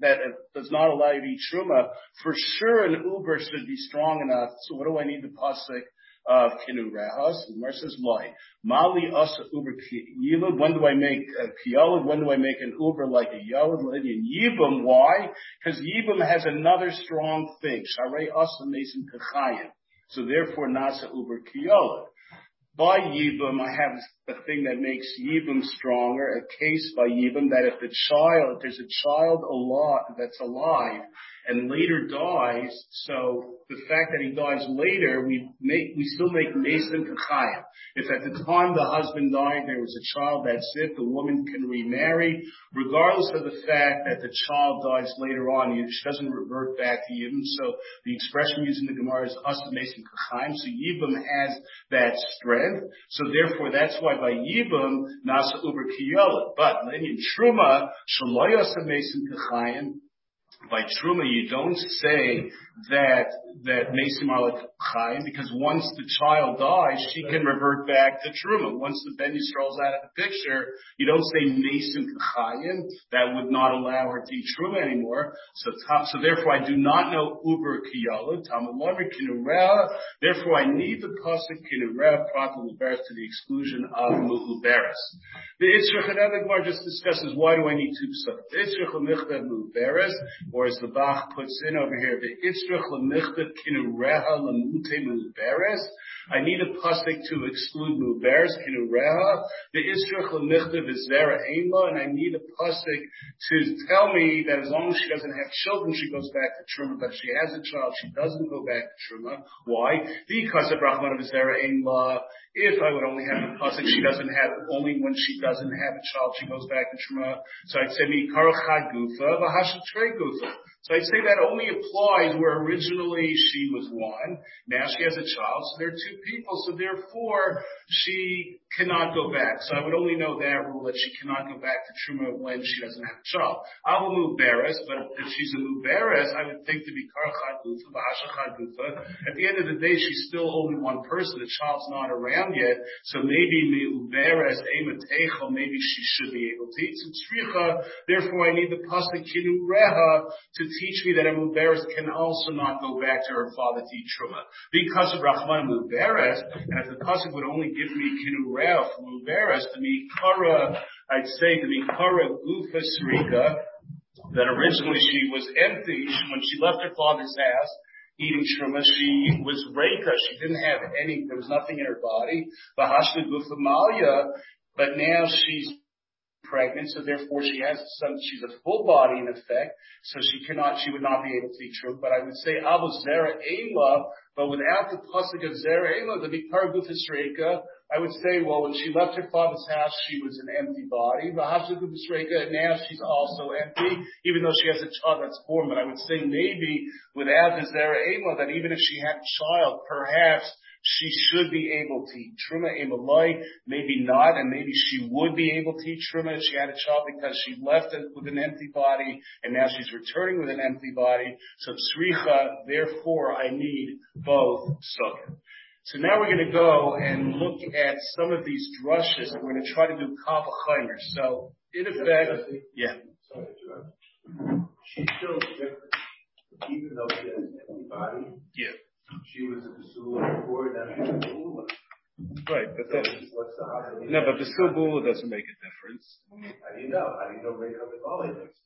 Speaker 2: that it does not allow you to eat Truma, for sure an Uber should be strong enough. So what do I need the Pasuk? Of kinu rehas. The Gemara says, "Why? Mali asa uber yilud. When do I make uh, a kiyalud? When do I make an uber like a yalud? Yibam. Why? Because yibam has another strong thing. Sharei asa mason kachayim. So therefore, nasa uber kiyalud. By Yibam, I have a thing that makes Yibam stronger, a case by Yibam that if the child, if there's a child alive, that's alive, and later dies, so the fact that he dies later, we make, we still make Mason Kachayim. If at the time the husband died, there was a child that's it, the woman can remarry, regardless of the fact that the child dies later on, she doesn't revert back to Yibam. So the expression used in the Gemara is Asa Mason Kachayim. So Yibam has that strength. So therefore, that's why by Yibam, Nasa Uber Kiyola. But in Truma, Shaloyasa Mason Kachayim, by Truma, you don't say that that Mason Marlik Chaim, because once the child dies, she can revert back to Truma. Once the Ben Yisrael's out of the picture, you don't say Mason Chaim. That would not allow her to eat Truma anymore. So, so therefore, I do not know Uber Kiyala, Talmud Lamer Kinureh. Therefore, I need the pasuk Kinureh, Pratal Uberes to the exclusion of Muhuberes. The Itzrach and just discusses why do I need two psukim. Itzrach Lemichtav Muhuberes, or as the Bach puts in over here, the Itzrach I need a pasuk to exclude muberes kinureha. The israch lemichtav is zera einla, and I need a pasuk to tell me that as long as she doesn't have children, she goes back to truma. But if she has a child, she doesn't go back to truma. Why? Because of Rahman of zera einla. If I would only have a pasuk, she doesn't have only when she doesn't have a child, she goes back to truma. So I'd say mi karachad gufa v'hashat gufa. So I'd say that only applies where originally she was one. Now she has a child, so there are two people. So therefore, she cannot go back. So I would only know that rule that she cannot go back to Truma when she doesn't have a child. I will move Beres, but if she's a Muberes, I would think to be Karchat Gufa, Bahashachat Gufa. At the end of the day, she's still only one person. The child's not around yet. So maybe Muberes, Ematechel, maybe she should be able to eat Tzricha. Therefore, I need the Pasuk Kinu Reha to teach me that a Muberes can also not go back to her father to eat Truma. Because of Rahman Muberes, and if the Pasuk would only give me Kinu Reha from Muberes, the Mikara, I'd say the Mikara Gufas Rika, that originally she was empty when she left her father's house, eating truma. She was reka. She didn't have any. There was nothing in her body. Bahashla gufamalia. But now she's pregnant, so therefore she has some, she's a full body in effect, so she cannot, she would not be able to eat true. But I would say Abu Zera Ela, but without the pasuk of Zera Ela, the Mikar Gufisreka, I would say, well, when she left her father's house, she was an empty body. Now she's also empty, even though she has a child that's born. But I would say maybe without the Zera Ela, that even if she had a child, perhaps she should be able to eat truma emaloi, maybe not, and maybe she would be able to eat truma if she had a child because she left it with an empty body and now she's returning with an empty body. So tzricha, therefore I need both sukkah. So now we're going to go and look at some of these drushes and we're going to try to do kavachaymer. So in effect, yeah.
Speaker 5: She's still different, even though she has an empty body.
Speaker 2: Yeah
Speaker 5: she was a Basula before, now she's a Basula.
Speaker 2: Right, but then,
Speaker 5: What's the husband?
Speaker 2: no, but the Subula doesn't make a difference.
Speaker 5: How do you know? How do you know makeup is all it makes?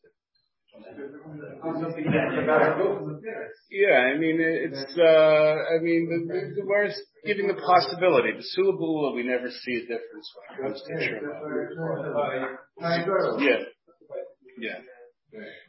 Speaker 2: Yeah, I mean, it's, uh, I mean, the, the, the where's giving the possibility. The Subula, we never see a difference when it comes to Truma. Yeah. Yeah.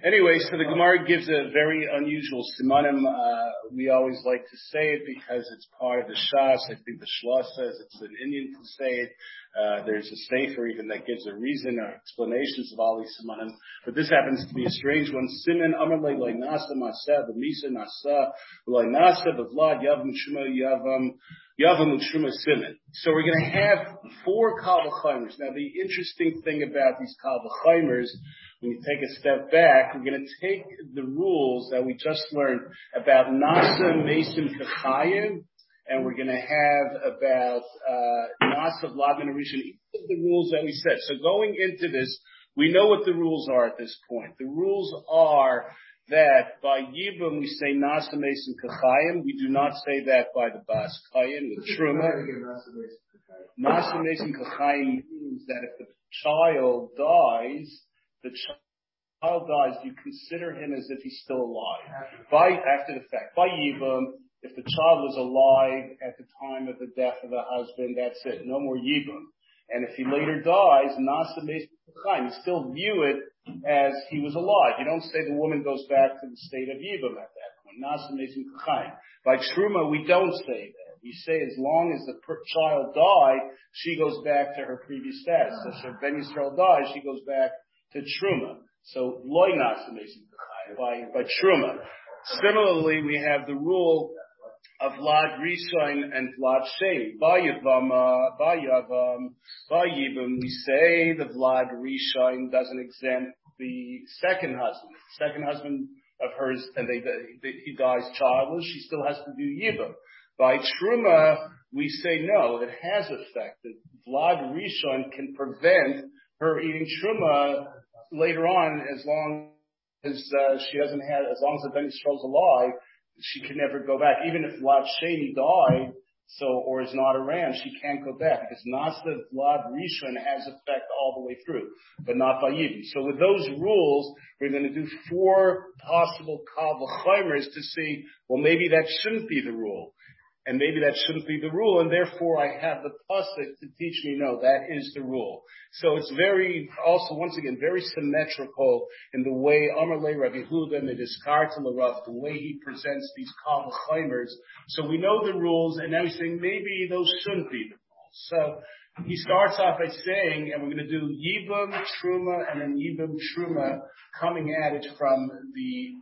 Speaker 2: Anyway, so the Gemara gives a very unusual simanim. Uh, we always like to say it because it's part of the Shas. I think the Shla says it's an Indian to say it. Uh, there's a sefer even that gives a reason or explanations of all these simanim. But this happens to be a strange one. Siman amalei loy nasa maseh b'misa nasa loy nasa b'vlad yavam shuma yavam yavam shuma siman. So we're going to have four kalvachaimers. Now the interesting thing about these kalvachaimers when you take a step back, we're going to take the rules that we just learned about Nasa, Mason, Kachayim, and we're going to have about uh, Nasa, Vladman, and Rishon, each of the rules that we said. So going into this, we know what the rules are at this point. The rules are that by Yibum we say Nasa, Mason, Kachayim. We do not say that by the Bas Kayim, the Truma. Nasa, Mason, Kachayim means that if the child dies, the child dies, you consider him as if he's still alive. By after the fact, by Yibum, if the child was alive at the time of the death of the husband, that's it. No more Yibum. And if he later dies, Nasa you still view it as he was alive. You don't say the woman goes back to the state of Yibum at that point. Nasa By Truma, we don't say that. We say as long as the child died, she goes back to her previous status. So if Ben Yisrael dies, she goes back to truma. So loy by by truma. Similarly, we have the rule of Vlad Rishain and Vlad Shei. Bayavam, Bayavam, uh, Bayibim, we say the Vlad Rishain doesn't exempt the second husband. Second husband of hers, and they, they, he dies childless, she still has to do Yibam. By Truma, we say no, it has effect. That Vlad Rishon can prevent her eating Truma later on, as long as uh, she hasn't had, as long as the Ben Yisrael's alive, she can never go back. Even if Vlad Sheni died, so or is not around, she can't go back because Nasa Vlad Rishon has effect all the way through, but not by Yidin. So with those rules, we're going to do four possible kavachimers to see, well, maybe that shouldn't be the rule and maybe that shouldn't be the rule, and therefore I have the pasuk to teach me, no, that is the rule. So it's very, also once again, very symmetrical in the way Amarle Rabbi Huda and the Rav, the way he presents these Kavachimers. So we know the rules, and now he's saying maybe those shouldn't be the rules. So he starts off by saying, and we're going to do Yibam Truma and then Yibam Truma coming at it from the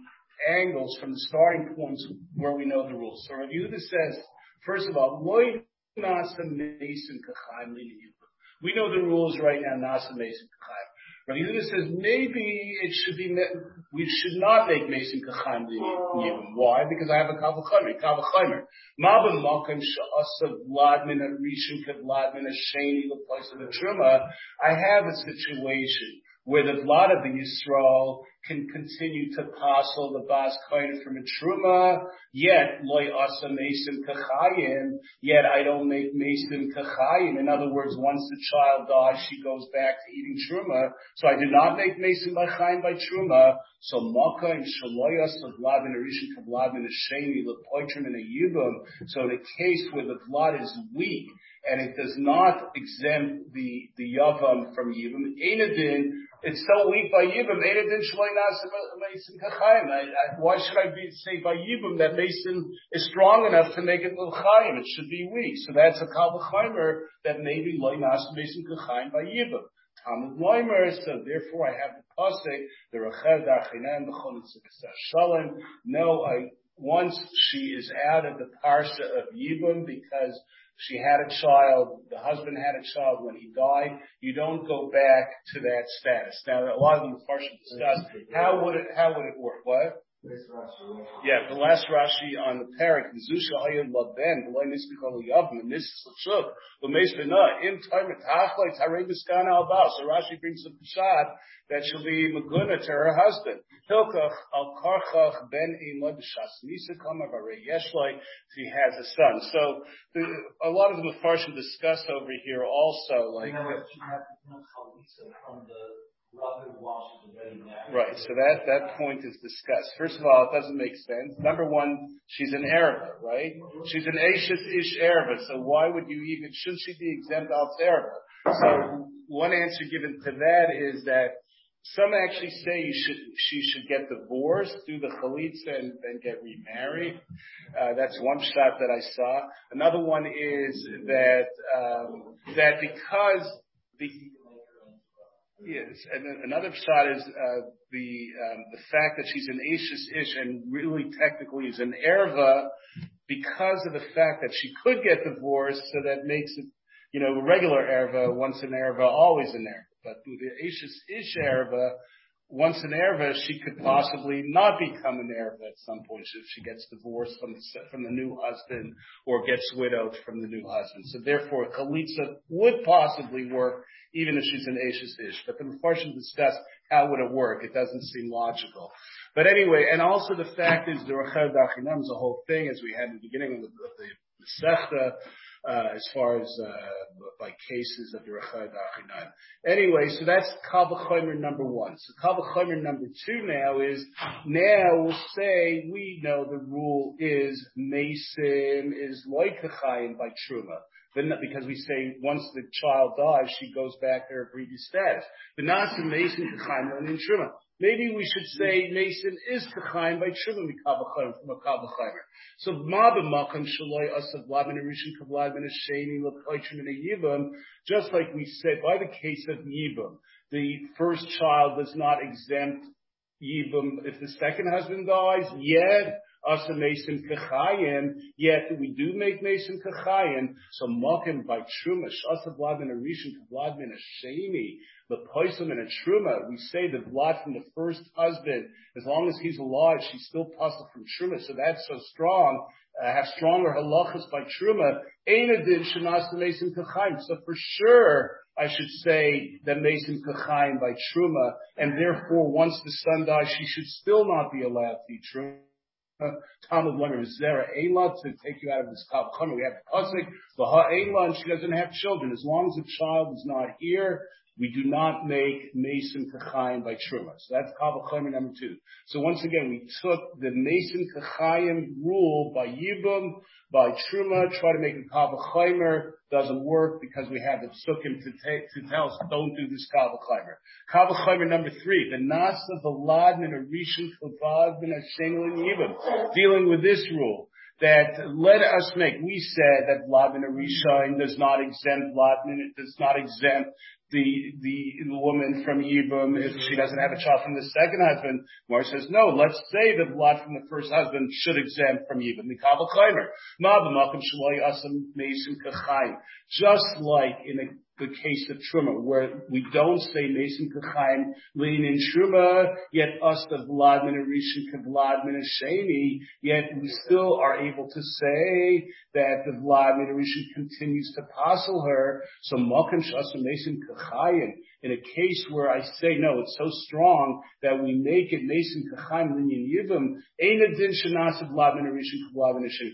Speaker 2: angles from the starting points where we know the rules. So Rav Yehuda says, first of all, We know the rules right now, nasa mason kachaim. Rav Yehuda says maybe it should be, we should not make mason kachaim yibum. Why? Because I have a kavachimer, kavachimer. Mabam makam sha'asa vladmin at rishon kevladmin a sheni the place of the truma. I have a situation where the blood of the Yisrael can continue to passel the bas kohen from a truma, yet loy asa mason kachayim, yet I don't make mason kachayim. In other words, once the child dies, she goes back to eating truma. So I do not make mason by chayim by truma. So maka and shaloyas of blood in a rishon kablav in a sheni lepoitrim in a yibum. So in a case where the blood is weak and it does not exempt the the yavam from yibum, enadin it's so weak by Yibam. Why should I be say by Yibam that Mason is strong enough to make it L'chaim? It should be weak. So that's a Kalvachaimer that maybe Loinas Mason Kachayim by Yibam. Talmud Loimer, so therefore I have the pasuk, the Rachel Dachinem, the Shalom. No, I, once she is out of the parsha of Yibam because she had a child, the husband had a child when he died, you don't go back to that status. Now, a lot of the Farshim discussed, how would it, how would it work? What? Yeah, the last Rashi on the parak, Zusha Ayin Laben, Nisbich Al Yavim, and this is L'shuk, L'meis B'na, Im Time Tachlai Tarei Miskan Al Baal. So Rashi brings the pshat that she'll be Maguna to her husband. Hilkach Al Karchach Ben Imad B'shas Nisa Kama Barei Yeshlai, he has a son. So the, a lot of the Mepharshim discuss over here also, like,
Speaker 3: from the
Speaker 2: Right. So that that point is discussed. First of all, it doesn't make sense. Number one, she's an Araba, right? She's an Ashes Ish Araba. So why would you even shouldn't she be exempt al Araba? So one answer given to that is that some actually say you should she should get divorced, do the chalitza, and then get remarried. Uh, that's one shot that I saw. Another one is that um, that because the Yes, and another shot is uh, the um, the fact that she's an Ashes Ish and really technically is an Erva because of the fact that she could get divorced, so that makes it, you know, regular Erva, once an Erva, always an Erva. The Ashes Ish Erva, once an Erva, she could possibly not become an Erva at some point if she gets divorced from the, from the new husband or gets widowed from the new husband. So therefore, Chalitza would possibly work even if she's an Ashes Ish. But the Mepharshim discuss how would it work. It doesn't seem logical. But anyway, and also the fact is the Rachel Dachinam is a whole thing, as we had in the beginning of the, of the Masechta, as far as uh, by cases of the Rachel Dachinam. Anyway, so that's Kavachomer number one. So Kavachomer number two now is, now we'll say we know the rule is Mason is Loikachayim by Truma. Then because we say once the child dies, she goes back to her previous status. But not to Mason Kachayim in Truma. Maybe we should say Mason is Kachayim by Truma Mikabachayim from a Kabachayim. So Ma shaloi asav vlad min rishon kavlad hasheni l'koichim min yibam. Just like we said by the case of yibam, the first child does not exempt yibam if the second husband dies. Yet Asa Mason Kachayim, yet we do make Mason Kachayim, so Mokim by Truma, Shasa Vlad min Arishan, Vlad min Asheni, the Poisum and a Truma, we say the blood from the first husband, as long as he's alive, she's still puzzled from Truma, so that's so strong, uh, have stronger halachas by Truma, Einadin Shanasa Mason Kachayim, so for sure, I should say that Mason Kachayim by Truma, and therefore once the son dies, she should still not be allowed to eat Truma. Talmud learner Zera Eila to take you out of this Kavachana. We have the Pasik, Baha Eila, and she doesn't have children. As long as the child is not here, we do not make Mason Kachayim by Truma. So that's Kavachana number two. So once again, we took the Mason Kachayim rule by Yibum, by Truma, try to make a Kavachaymer, doesn't work because we have the Sukkim to, take, to tell us don't do this Kavachaymer. Kavachaymer number three, the Nasa Valad Min Arishan Kavad Min Hashem Yibum, dealing with this rule that let us make. We said that Vlad bin Arishain does not exempt Vlad it does not exempt the, the, the woman from Yibum if she doesn't have a child from the second husband. Mar says, no, let's say the blood from the first husband should exempt from Yibum. Mikabel Chaimer. Just like in a the case of Truma, where we don't say Mason Kachayim lean in Truma, yet us the Vlad min Arishan Vlad min Sheni, yet we still are able to say that the Vlad min Arishan continues to passel her. So Malkim Shasa Mason Kachayim, in a case where I say no, it's so strong that we make it Mason Kachayim Linyan Yibam.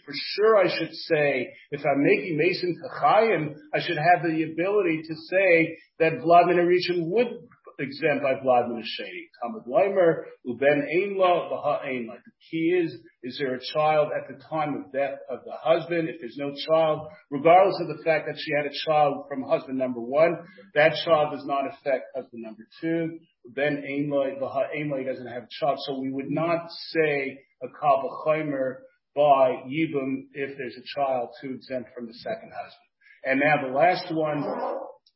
Speaker 2: For sure I should say, if I'm making Mason Kachayim, I should have the ability to say that Vlad min would exempt by Vlad min Sheni. Leimer, Uben Einla, Baha Einla. The key is, is there a child at the time of death of the husband? If there's no child, regardless of the fact that she had a child from husband number one, that child does not affect husband number two. Ben Einla, Baha Einla, he doesn't have a child. So we would not say a Kabbalah by Yibum if there's a child to exempt from the second husband. And now the last one,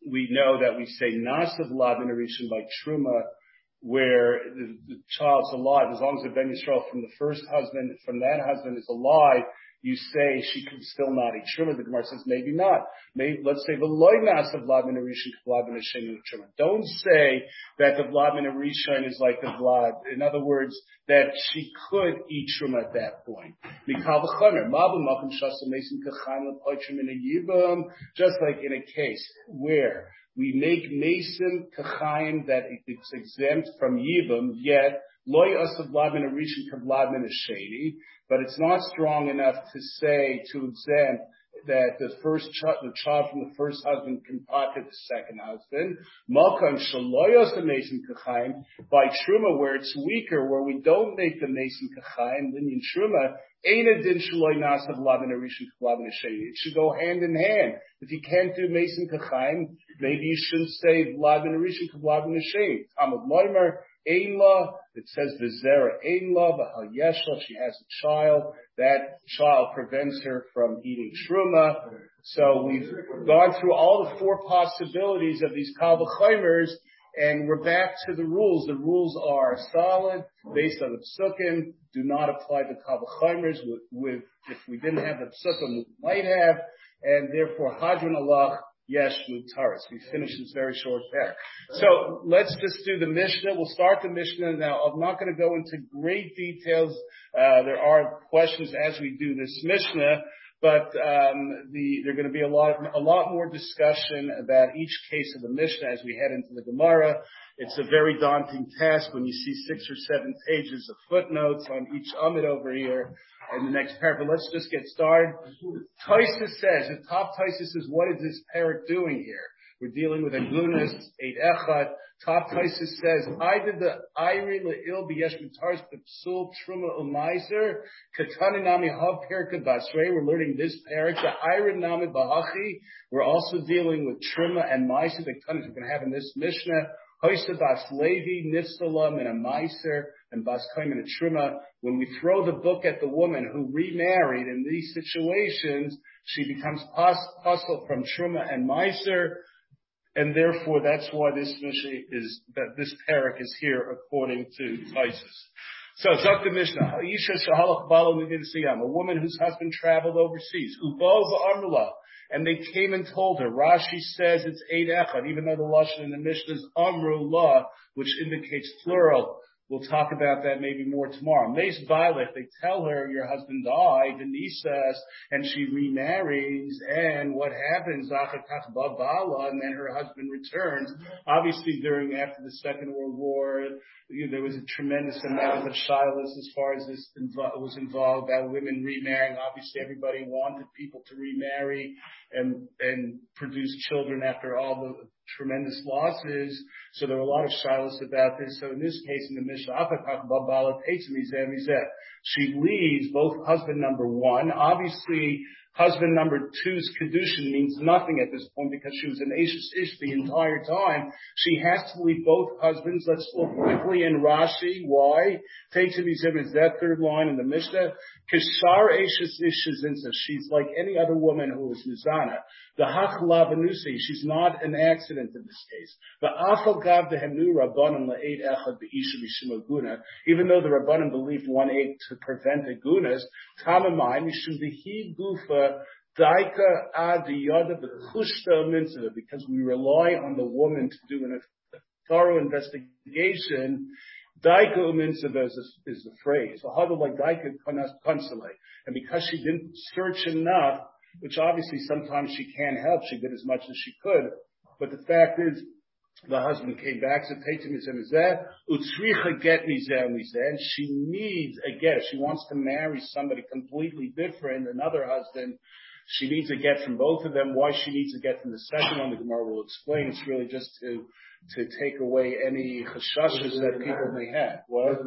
Speaker 2: we know that we say Nasav Lavin Arishan by Truma where the, the child's alive, as long as the Ben Yisrael from the first husband, from that husband is alive, you say she can still not eat truma. The Gemara says maybe not. Maybe let's say the loynas of vlad min rishon vlad min truma. Don't say that the vlad min is like the vlad. In other words, that she could eat truma at that point. Just like in a case where we make mason kachayim that it's exempt from yibum, yet but it's not strong enough to say, to exempt that the first child, the child from the first husband can pocket the second husband. Malkan shaloyos the mason kachayim by truma where it's weaker, where we don't make the mason kachayim, linyan truma, ain't din shaloy nasav lavin arishin lavin It should go hand in hand. If you can't do mason kachayim, maybe you shouldn't say lavin arishin lavin sheni. It says Vizera Einla, V'hal Yeshla, she has a child. That child prevents her from eating Shruma. So we've gone through all the four possibilities of these Kalvachaimers, and we're back to the rules. The rules are solid, based on the psukim, do not apply to Kalvachaimers with, with, if we didn't have the psukim, we might have, and therefore Hadron Allah Yesh Mutaris. We finished this very short there. So let's just do the Mishnah. We'll start the Mishnah now. I'm not going to go into great details. Uh, there are questions as we do this Mishnah, there's going to be a lot, a lot more discussion about each case of the Mishnah as we head into the Gemara. It's a very daunting task when you see six or seven pages of footnotes on each Amid over here in the next paragraph. Let's just get started. Toisus says, the top Toisus says, what is this parrot doing here? We're dealing with Agunas, Eight Echad. Top Toisus says, did the Iri Le'il B'yesh Mitars P'psul Truma Umaiser Katani Nami Hav Perka Basrei. We're learning this parak. The Iri Nami Bahachi. We're also dealing with Truma and Meiser. The Tanis we're going to have in this Mishnah. Hoysa Bas Levi, Nifsalam, and a Meiser and Bas Kaim and a Truma, when we throw the book at the woman who remarried in these situations, she becomes puzzled from Truma and Meiser, and therefore that's why this Mishnah is, that this parak is here according to Tysus. So, Dr. Mishnah, Isha Shahalach Balo a woman whose husband traveled overseas, Amrullah, and they came and told her. Rashi says it's eight echad, even though the lashon in the Mishnah is amru which indicates plural. We'll talk about that maybe more tomorrow. Mace Violet, they tell her your husband died, Denisas, and she remarries, and what happens? And then her husband returns. Obviously, during after the Second World War, you know, there was a tremendous amount of shilas as far as this invo- was involved about women remarrying. Obviously, everybody wanted people to remarry and and produce children after all the tremendous losses. So there were a lot of shilas about this. So in this case, in the Mishnah, she leaves both husband number one. Obviously, Husband number two's kedushin means nothing at this point because she was an Ashes Ish the entire time. She has to leave both husbands. Let's look quickly in Rashi. Why? Take to these images, that third line in the Mishnah. Kishar Ashes Ish She's like any other woman who is Mizana. The Hach Lavanusi, she's not an accident in this case. The Afal Gav the Hemu Rabbanim La'ed Echad Be'isha Mishim Even though the Rabbanim believed one aid to prevent agunas, Tamamai Mishum Dehi Gufa Daika adiyada b'chushta mitzvah, because we rely on the woman to do an, a thorough investigation. Daika mitzvah is, is the phrase. How do like daika console? And because she didn't search enough, which obviously sometimes she can't help, she did as much as she could. But the fact is, the husband came back, said, Peitim is that, utzricha get mizeh mizeh, and she needs a get. She wants to marry somebody completely different, another husband. She needs a get from both of them. Why she needs a get from the second one, the Gemara will explain. It's really just to, to take away any chashashas that people may have. What?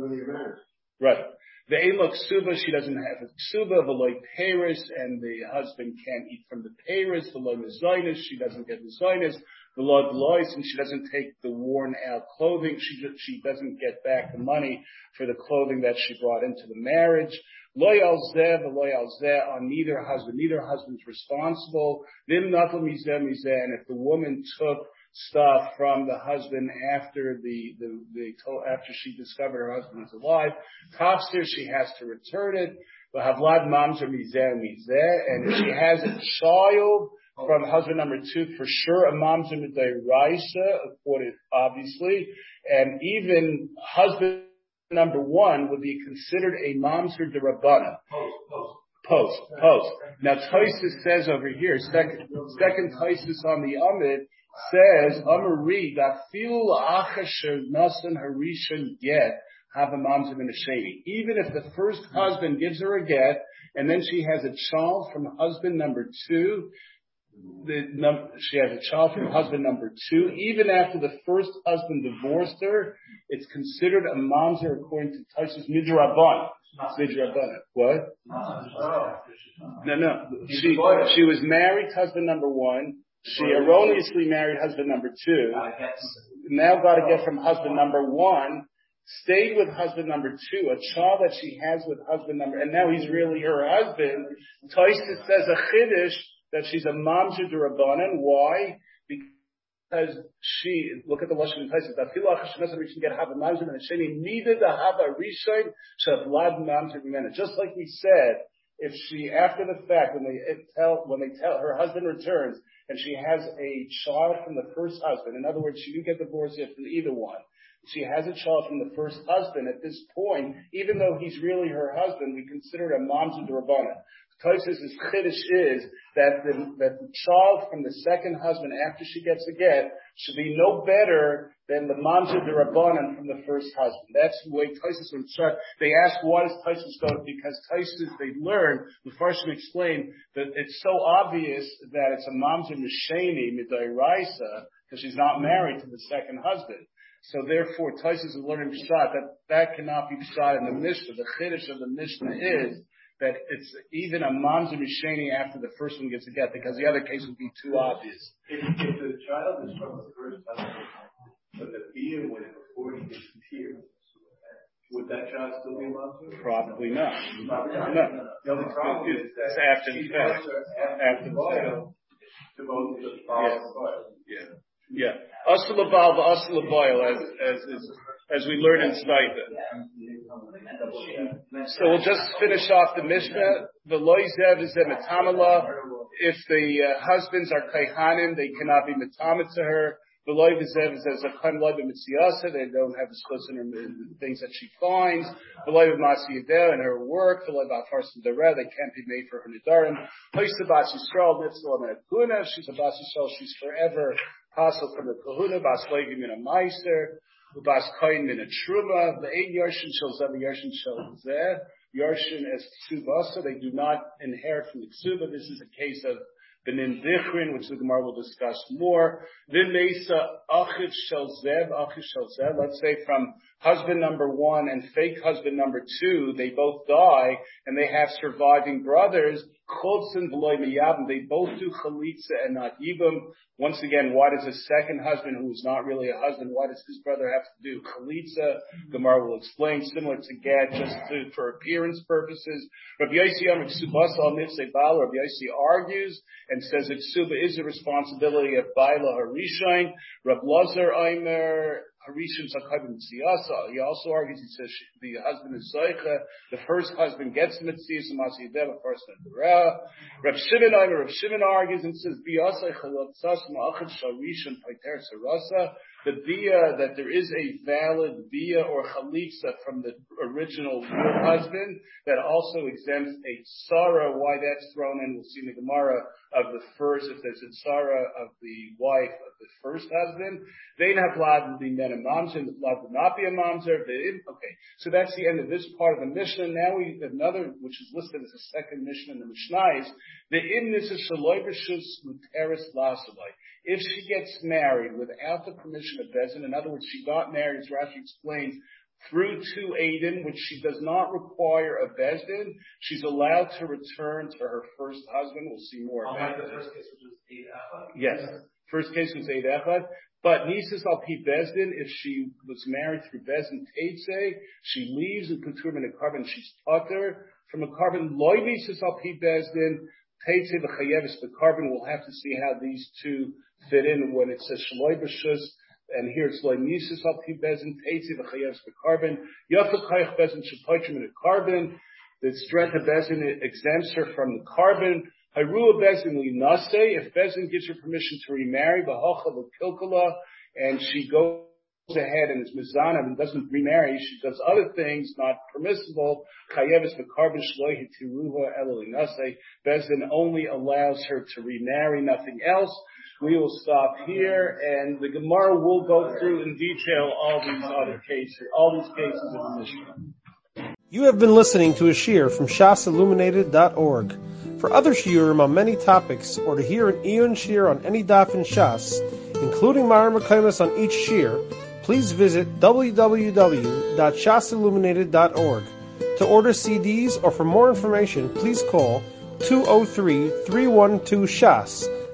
Speaker 2: Right. The Elok Suba, she doesn't have a Suba, Loy Paris, and the husband can't eat from the Paris, the Loy Mizainis, she doesn't get Mizainis the Lord Lois, and she doesn't take the worn out clothing. She she doesn't get back the money for the clothing that she brought into the marriage. Loyal zeh, loyal zeh on neither husband. Neither husband's responsible. Vim natal mizeh mizeh. And if the woman took stuff from the husband after the, the, the after she discovered her husband was alive. Tafsir, she has to return it. But Havlad mamzer mizeh mizeh, and if she has a child from husband number two, for sure a mamzer midayraisa, according obviously, and even husband number one would be considered a mamzer derabana.
Speaker 3: Post, post.
Speaker 2: Post, post. Now Toisus says over here, second, second Toisus on the Amid says, Amari, that fil achasher nasan harishan get, have a mamzer in a shady. Even if the first husband gives her a get, and then she has a child from husband number two, the num- she has a child from husband number two. Even after the first husband divorced her, it's considered a mamzer according to Taisus Midrabban. Midrabban. What? No, no. She she was married to husband number one. She erroneously married husband number two. Now got to get from husband number one. Stayed with husband number two, a child that she has with husband number, and now he's really her husband. Taisus says a chiddush that she's a mamzer derabanan. Why? Because she look at the lashon Taisus. That filach shemasa we can get have a mamzer and sheni have a rishon shavlad mamzer b'mena. Just like we said, if she after the fact when they tell when they tell her husband returns and she has a child from the first husband, in other words, she didn't get divorced yet from either one. She has a child from the first husband. At this point, even though he's really her husband, we consider it a mamzer derabana. Tosis' chiddush is that the, that the child from the second husband after she gets a get should be no better than the mamzer derabanan from the first husband. That's the way Tosis would start. They ask why does Tosis go? Because Tosis they learn the first explain that it's so obvious that it's a mamzer misheni midairaisa because she's not married to the second husband. So therefore, Tosis is learning Pshat that that cannot be Pshat in the Mishnah. The chiddush of the Mishnah is that it's even a mamzer misheni after the first one gets a get, because the other case would be too obvious.
Speaker 5: If, if the child is from the first husband, but the beer went before he here, would that child still be mamzer?
Speaker 2: Probably not.
Speaker 5: Probably not.
Speaker 2: No.
Speaker 5: The only problem is
Speaker 2: It's
Speaker 5: that
Speaker 2: after the
Speaker 5: he
Speaker 2: fact.
Speaker 5: after the boil to both the father.
Speaker 2: Yeah. Yeah. Asal abal asal as, as, as, as we learn in Stipend. So we'll just finish off the Mishnah. The loizev is the metamala. If the uh, husbands are kaihanim, they cannot be metama to her. The loizev is as a kan loiv mitziyasa. They don't have a schus in the things that she finds. The loiv masiyadeh in her work. The loiv afarsim dera. They can't be made for her nidarim. Hoysa bas yisrael mitzvah menakuna. She's a bas yisrael. She's forever possible from the kahuna. Bas loiv min a meiser. Ubas koin min a truma, the eight yarshin zeh, the yarshin shel zeh, yarshin as ksubasa, they do not inherit from the ksuba. This is a case of benin dichrin, which the Gemara will discuss more. Then mesa achit shel zev, achit shel zev. Let's say from husband number one and fake husband number two, they both die and they have surviving brothers. Beloy miyabim, they both do chalitza and not yibum. Once again, why does a second husband who is not really a husband, why does his brother have to do chalitza? Gemara will explain, similar to Gad, just to, for appearance purposes. Rabbi Yossi Amr Ksubas al Rabbi Yossi argues and says that Ksuba is the responsibility of Baila Harishain. Rabbi Lazar Aimer, He also argues, he says the husband is Zaycha, the first husband gets the Mitzvah, Masi Deva, first and. Reb Shimon Reb Shimon argues and says, Biyasa Chalatzas Ma'achad Sharishim Paiter Sarasa. The bia, that there is a valid bia or chalitza from the original husband that also exempts a Sarah. Why that's thrown in, we'll see in the Gemara of the first, if there's a Sarah of the wife of the first husband. They have to be men and mamzer, allowed to not be a mamzer. Okay, so that's the end of this part of the Mishnah. Now we have another, which is listed as a second Mishnah in the Mishnah, is the imnis is shaloy b'shus muteris lasavai. If she gets married without the permission of Bezin, in other words, she got married, as Rashi explains, through to Aiden, which she does not require a Bezdin, she's allowed to return to her first husband. We'll see more about
Speaker 3: Unlike the
Speaker 2: this.
Speaker 3: first case, which was eight Echad.
Speaker 2: Yes. First case was Eid Echad. But Nisus al Pi Bezdin, if she was married through Bezdin Teitze, she leaves and in a korban, she's tutter from a korban. Loy Nisus al Pi Bezdin, Teitze v'chayevis the korban. We'll have to see how these two fit in when it says shaloi b'shus, and here it's loy mises al pi bezin, Teitze v'chayevis korban. Yafa kayach bezin shapoichim in a korban. The strength of bezin exempts her from the korban. Hayrua bezin li nase. If bezin gives her permission to remarry, b'hocha v'kilkala, and she goes ahead and is mizana and doesn't remarry, she does other things not permissible. Chayevis v'karben shloihi tiruva elolinase. Bezin only allows her to remarry, nothing else. We will stop here, and the Gemara will go through in detail all these other cases, all these cases the Mishnah.
Speaker 1: You have been listening to a shiur from shasilluminated.org. For other shiurim on many topics, or to hear an Eon shiur on any daf in Shas, including Mareh Mekomos on each shiur, please visit www.shasilluminated.org. To order CDs or for more information, please call 203-312-SHAS.